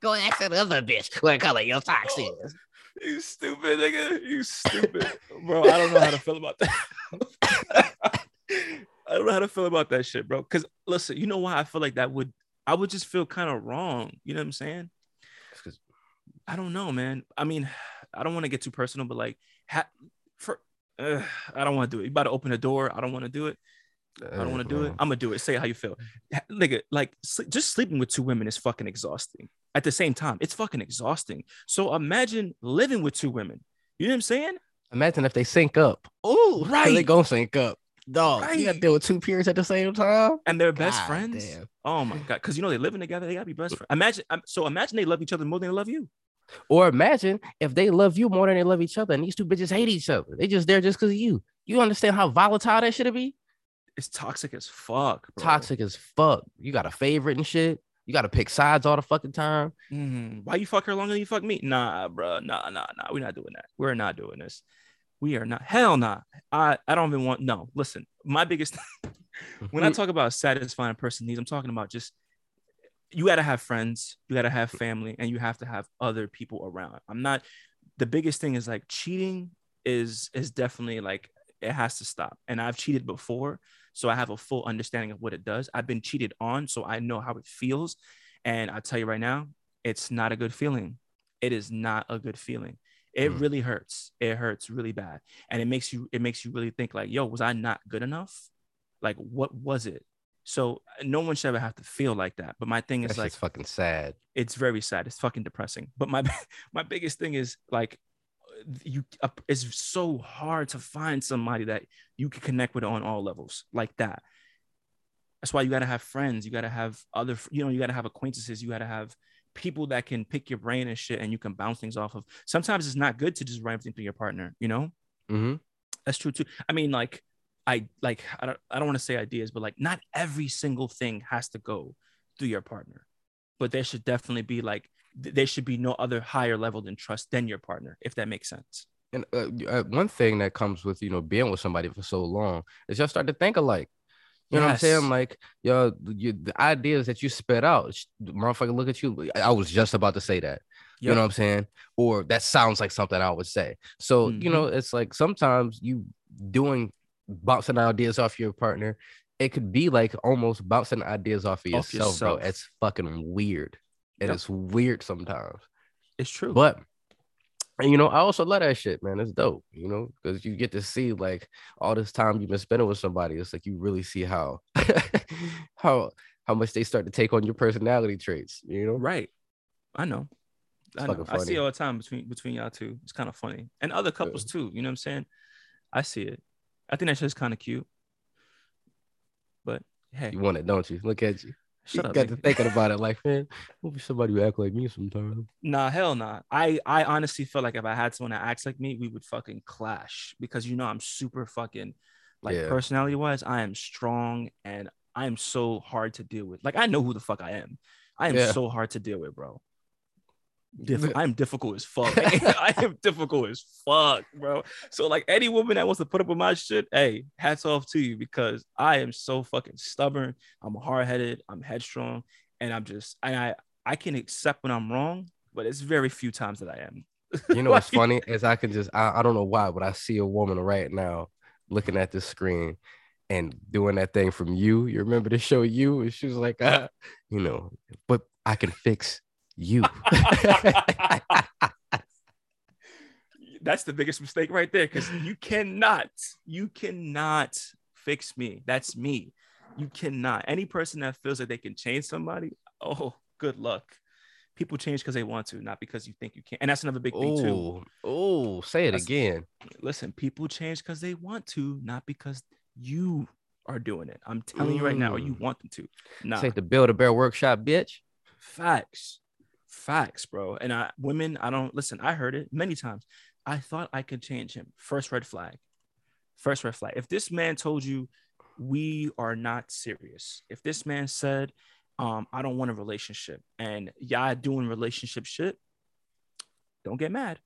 Go ask that other bitch what color your socks oh, is. you stupid nigga. You stupid, bro. I don't know how to feel about that. I don't know how to feel about that shit, bro. Because listen, you know why I feel like that would I would just feel kind of wrong. You know what I'm saying? 'cause- I don't know, man. I mean, I don't want to get too personal, but like, ha- for uh, I don't want to do it. You about to open the door. I don't want to do it. I don't want to do it. I'm gonna do it. Say how you feel, nigga. Like, sl- just sleeping with two women is fucking exhausting. At the same time, it's fucking exhausting. So imagine living with two women. You know what I'm saying? Imagine if they sync up. They Right. gonna sync up. dog. You gotta Right. deal with two peers at the same time. And they're best God friends. damn. Oh my god, because you know they're living together. They gotta be best friends. Imagine. um, So imagine they love each other more than they love you. Or imagine if they love you more than they love each other, and these two bitches hate each other. They just there just because of you. You understand how volatile that should be? It's toxic as fuck. Bro. Toxic as fuck. You got a favorite and shit. You got to pick sides all the fucking time. Mhm. Why you fuck her longer than you fuck me? Nah, bro. Nah, nah, nah. We're not doing that. We're not doing this. We are not. Hell nah. I, I don't even want. No, listen. My biggest. when I talk about satisfying a person's needs, I'm talking about just you got to have friends, you got to have family, and you have to have other people around. I'm not. The biggest thing is like cheating is is definitely like it has to stop. And I've cheated before, so I have a full understanding of what it does. I've been cheated on, so I know how it feels. And I tell you right now, it's not a good feeling. It is not a good feeling. It Mm. really hurts. It hurts really bad, and it makes you it makes you really think like, yo, was I not good enough? Like, what was it? So no one should ever have to feel like that. But my thing is That's like, fucking sad. it's very sad. It's fucking depressing. But my my biggest thing is like you uh, it's so hard to find somebody that you can connect with on all levels like that. That's why you got to have friends. You got to have other, you know, you got to have acquaintances. You got to have people that can pick your brain and shit and you can bounce things off of. Sometimes it's not good to just run everything through your partner, you know? hmm That's true too. I mean, like, I like I don't I don't want to say ideas, but like not every single thing has to go through your partner. But there should definitely be like th- there should be no other higher level than trust than your partner, if that makes sense. And uh, uh, one thing that comes with you know being with somebody for so long is y'all start to think alike. You know what I'm saying? Yes. Like, yo, you, the ideas that you spit out, motherfucker, look at you. I was just about to say that. You Yep. know what I'm saying? Or that sounds like something I would say. So, you Mm-hmm. know, it's like sometimes you doing bouncing ideas off your partner, it could be like almost bouncing ideas off of Off yourself, bro. It's fucking weird. It Yep. is weird sometimes. It's true. But and you know, I also love that shit, man. It's dope, you know, because you get to see like all this time you've been spending with somebody. It's like you really see how how how much they start to take on your personality traits, you know? right. I know. It's I know. I see all the time between between y'all two. It's kind of funny. And other couples too. You know what I'm saying? I see it. I think that's just kind of cute. But hey, You want it, don't you? Look at you. shut you up. got to thinking about it like, man, will be somebody who act like me sometimes. Nah, hell nah. I I honestly feel like if I had someone that acts like me, we would fucking clash because you know I'm super fucking like Yeah. personality wise, I am strong and I am so hard to deal with. Like I know who the fuck I am. I am Yeah. so hard to deal with, bro. Diff- I'm difficult as fuck. I am difficult as fuck, bro. So like any woman that wants to put up with my shit, hey, hats off to you because I am so fucking stubborn. I'm hard headed. I'm headstrong, and I'm just and I I can accept when I'm wrong, but it's very few times that I am. You know what's funny is I can just I, I don't know why, but I see a woman right now looking at the screen and doing that thing from you. You remember the show you? And she was like, uh, you know, but I can fix you. That's the biggest mistake right there because you cannot, you cannot fix me. That's me. You cannot. Any person that feels like they can change somebody, oh, good luck. People change because they want to, not because you think you can. And that's another big thing too. Oh, oh, say it That's- again. Listen, people change because they want to, not because you are doing it. I'm telling you right now, or you Mm. want them to. Nah, Say the Build a Bear Workshop, bitch. facts, facts, bro. And I, women, I don't listen. I heard it many times. I thought I could change him. First red flag. First red flag. If this man told you we are not serious, if this man said, um, I don't want a relationship, and y'all doing relationship shit, don't get mad.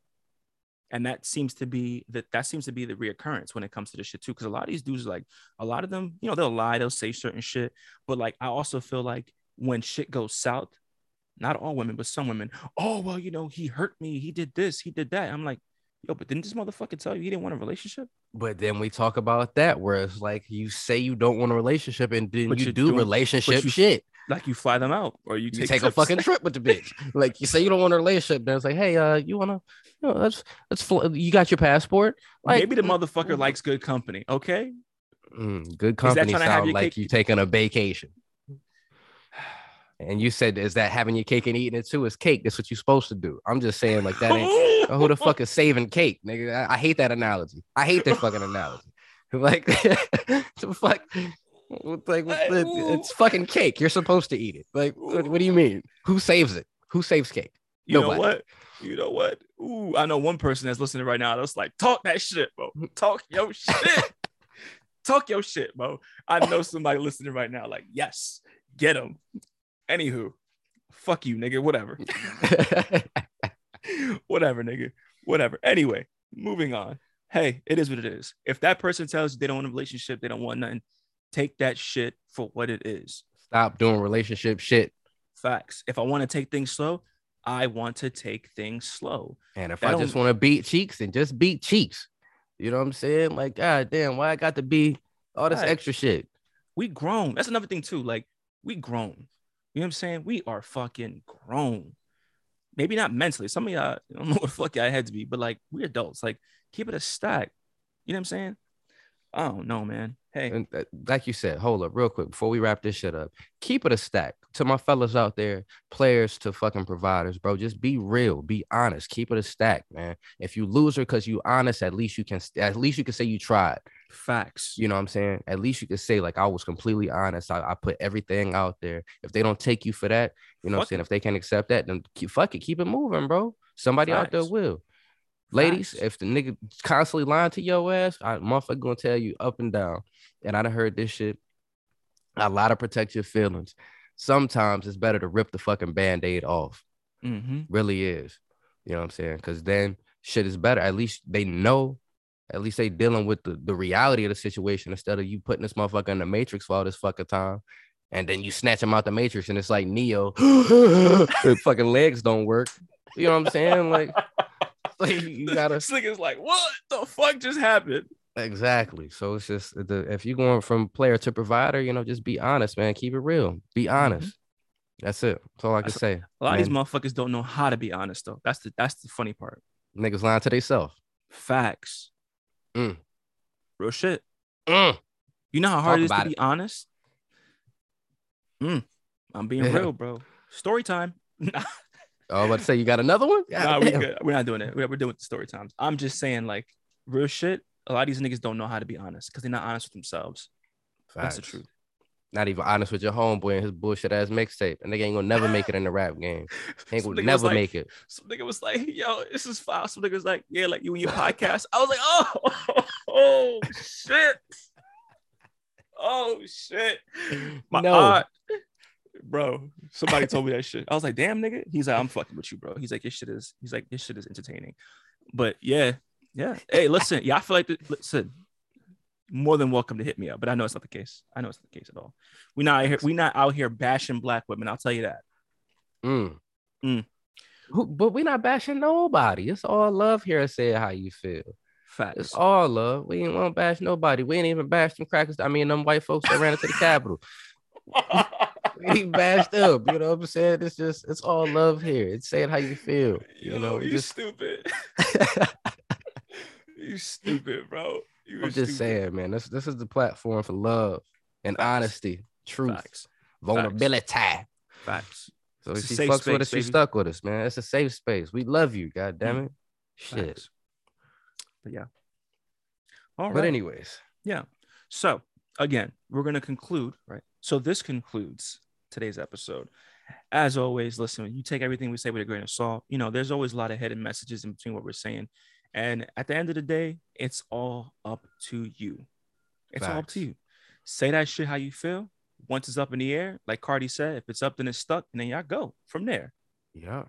And that seems to be that that seems to be the reoccurrence when it comes to this shit too. Because a lot of these dudes, like a lot of them, you know, they'll lie, they'll say certain shit. But like I also feel like when shit goes south, not all women, but some women, oh well, you know, he hurt me, he did this, he did that. I'm like, yo, but didn't this motherfucker tell you he didn't want a relationship? But then we talk about that where it's like you say you don't want a relationship and then But you do doing- relationship you- shit. Like you fly them out or you You take, take, a fucking trip with the bitch. Like you say you don't want a relationship. Then it's like, hey, uh, you wanna, you know, let's let's fl- you got your passport. Like, Maybe the mm, motherfucker likes good company. Okay. mm, good company trying to have sound like cake- you taking a vacation. And you said, is that having your cake and eating it too? Is cake? That's what you're supposed to do. I'm just saying, like that ain't. who the fuck is saving cake, nigga? I, I hate that analogy. I hate that fucking analogy. Like, the fuck, like it's fucking cake. You're supposed to eat it. Like, what, what do you mean? Who saves it? Who saves cake? You Nobody. know what? You know what? Ooh, I know one person that's listening right now that's like, talk that shit, bro. Talk your shit. talk your shit, bro. I know somebody listening right now, like, yes, get him. Anywho, fuck you, nigga. Whatever. Whatever, nigga. Whatever. Anyway, moving on. Hey, it is what it is. If that person tells you they don't want a relationship, they don't want nothing, take that shit for what it is. Stop doing relationship shit. Facts. If I want to take things slow, I want to take things slow. And if That I just want to beat cheeks and just beat cheeks, you know what I'm saying? Like, god damn, why I got to be all this Facts. extra shit? We grown. That's another thing too. Like we grown. You know what I'm saying? We are fucking grown. Maybe not mentally. Some of y'all, I don't know what the fuck y'all had to be, but like we adults. Like keep it a stack. You know what I'm saying? I don't know, man. Hey, And uh, like you said, hold up real quick before we wrap this shit up. Keep it a stack to my fellas out there, players to fucking providers, bro. Just be real, be honest. Keep it a stack, man. If you lose her because you honest, at least you can at least you can say you tried. facts. You know what I'm saying? At least you can say like I was completely honest. I, I put everything out there. If they don't take you for that, you know what I'm saying? it. If they can't accept that, then keep fuck it, keep it moving, bro. Somebody out there will. Ladies, Facts. if the nigga constantly lying to your ass, I motherfucker gonna tell you up and down. And I done heard this shit. A lot of protect your feelings. Sometimes it's better to rip the fucking band-aid off. hmm Really is. You know what I'm saying? Because then shit is better. At least they know. At least they dealing with the, the reality of the situation instead of you putting this motherfucker in the matrix for all this fucking time. And then you snatch him out the matrix and it's like Neo. fucking legs don't work. You know what I'm saying? Like, like you gotta This nigga's like, what the fuck just happened? Exactly. So it's just the if you're going from player to provider, you know, just be honest, man. Keep it real. Be honest. That's it. That's all I can That's- say. A lot of these motherfuckers don't know how to be honest though. That's the that's the funny part. Niggas lying to themselves. Facts. Mm. Real shit. Mm. You know how hard Talk it is to about be honest? Mm, I'm being Yeah. real, bro. Story time. Oh, I was about to say you got another one? nah, we good. We're not doing it. We're, we're doing story times. I'm just saying, like, real shit. A lot of these niggas don't know how to be honest because they're not honest with themselves. That's the truth. Not even honest with your homeboy and his bullshit ass mixtape. And they ain't gonna never make it in the rap game. Ain't gonna never like- make it. Some nigga was like, yo, this is foul. Some nigga was like, yeah, like you and your podcast. I was like, oh, oh, shit. Oh shit. My No. aunt, bro. Somebody told me that shit. I was like, damn, nigga. He's like, I'm fucking with you, bro. He's like, this shit is. He's like, your shit is entertaining. But yeah, yeah. Hey, listen, yeah, I feel like the, listen. More than welcome to hit me up, but I know it's not the case. I know it's not the case at all. We not out here. We not out here bashing black women. I'll tell you that. Mm. Mm. But we're not bashing nobody. It's all love here. Say how you feel. Facts. It's all love. We ain't want to bash nobody. We ain't even bash them crackers. I mean, them white folks that ran into the Capitol. We ain't bashed up. You know what I'm saying? It's just, it's all love here. It's saying how you feel. You Yo, know, you just, stupid. you stupid, bro. You I'm just stupid. saying, man. This, this is the platform for love and Facts. honesty, truth, Facts. vulnerability. Facts. So It's if she fucks with us, space, she stuck with us, man. It's a safe space. We love you, god damn it. Mm-hmm. Shit. Facts. But yeah. All right. But anyways, Yeah. So again, we're going to conclude, right? So this concludes today's episode. As always, listen, you take everything we say with a grain of salt. You know, there's always a lot of hidden messages in between what we're saying. And at the end of the day, it's all up to you. It's all up to you. Say that shit how you feel. Once it's up in the air, like Cardi said, if it's up, then it's stuck, and then y'all go from there. yeah.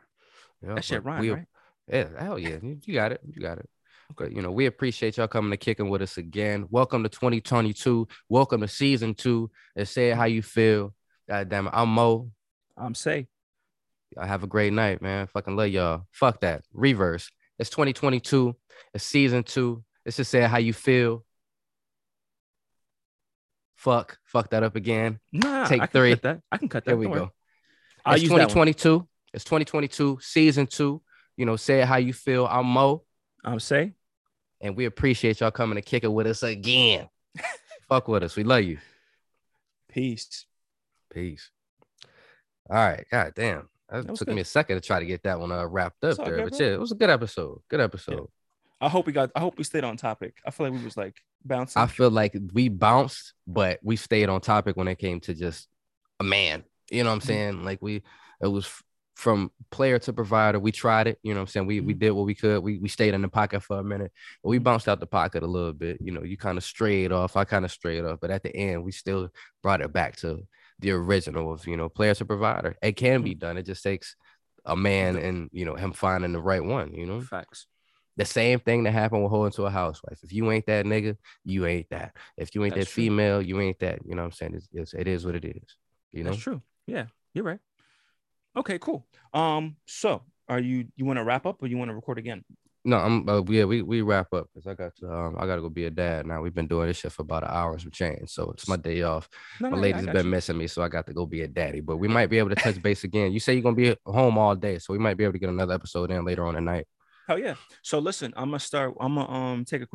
Yeah. That shit rhyme, we- right? Yeah, hell yeah. You got it. You got it. But you know, we appreciate y'all coming to kicking with us again. Welcome to 2022. Welcome to season two. And say it how you feel. God damn it. I'm Mo. I'm say. Y'all have a great night, man. Fucking love y'all. Fuck that. Reverse. It's 2022. It's season two. It's just say it how you feel. Fuck. Fuck that up again. Nah, Take I three. cut that. I can cut that. There we Don't go. It's use that one. 2022. It's 2022, season two. You know, say it how you feel. I'm Mo. I'm say. and we appreciate y'all coming to kick it with us again. Fuck with us. We love you. Peace. Peace. All right. God damn. That, That took good. me a second to try to get that one uh, wrapped up there. good, but yeah, it was a good episode. Good episode. I hope we got. I hope we stayed on topic. I feel like we was like bouncing. I feel like we bounced, but we stayed on topic when it came to just a man. You know what I'm Mhm. saying? Like we it was from player to provider. We tried it. You know what I'm saying? We we Mhm. did what we could. We we stayed in the pocket for a minute. But we Mhm. bounced out the pocket a little bit. You know, you kind of strayed off. I kind of strayed off. But at the end, we still brought it back to the original of, you know, player to provider. It can be done. It just takes a man and, you know, him finding the right one, you know? Facts. The same thing that happened with holding to a housewife. If you ain't that nigga, you ain't that. If you ain't That's that true. female, you ain't that. You know what I'm saying? It's, it's, it is what it is. You know? That's true. Yeah, you're right. Okay, cool. Um, so are you you want to wrap up or you want to record again? No, I'm uh, yeah, we we wrap up because I got to um I gotta go be a dad now. We've been doing this shit for about an hour and some change. So it's my day off. No, My no, lady's got been you. missing me, so I got to go be a daddy. But we might be able to touch base again. You say you're gonna be home all day, so we might be able to get another episode in later on tonight. Hell yeah. So listen, I'm gonna start. I'm gonna um take a quick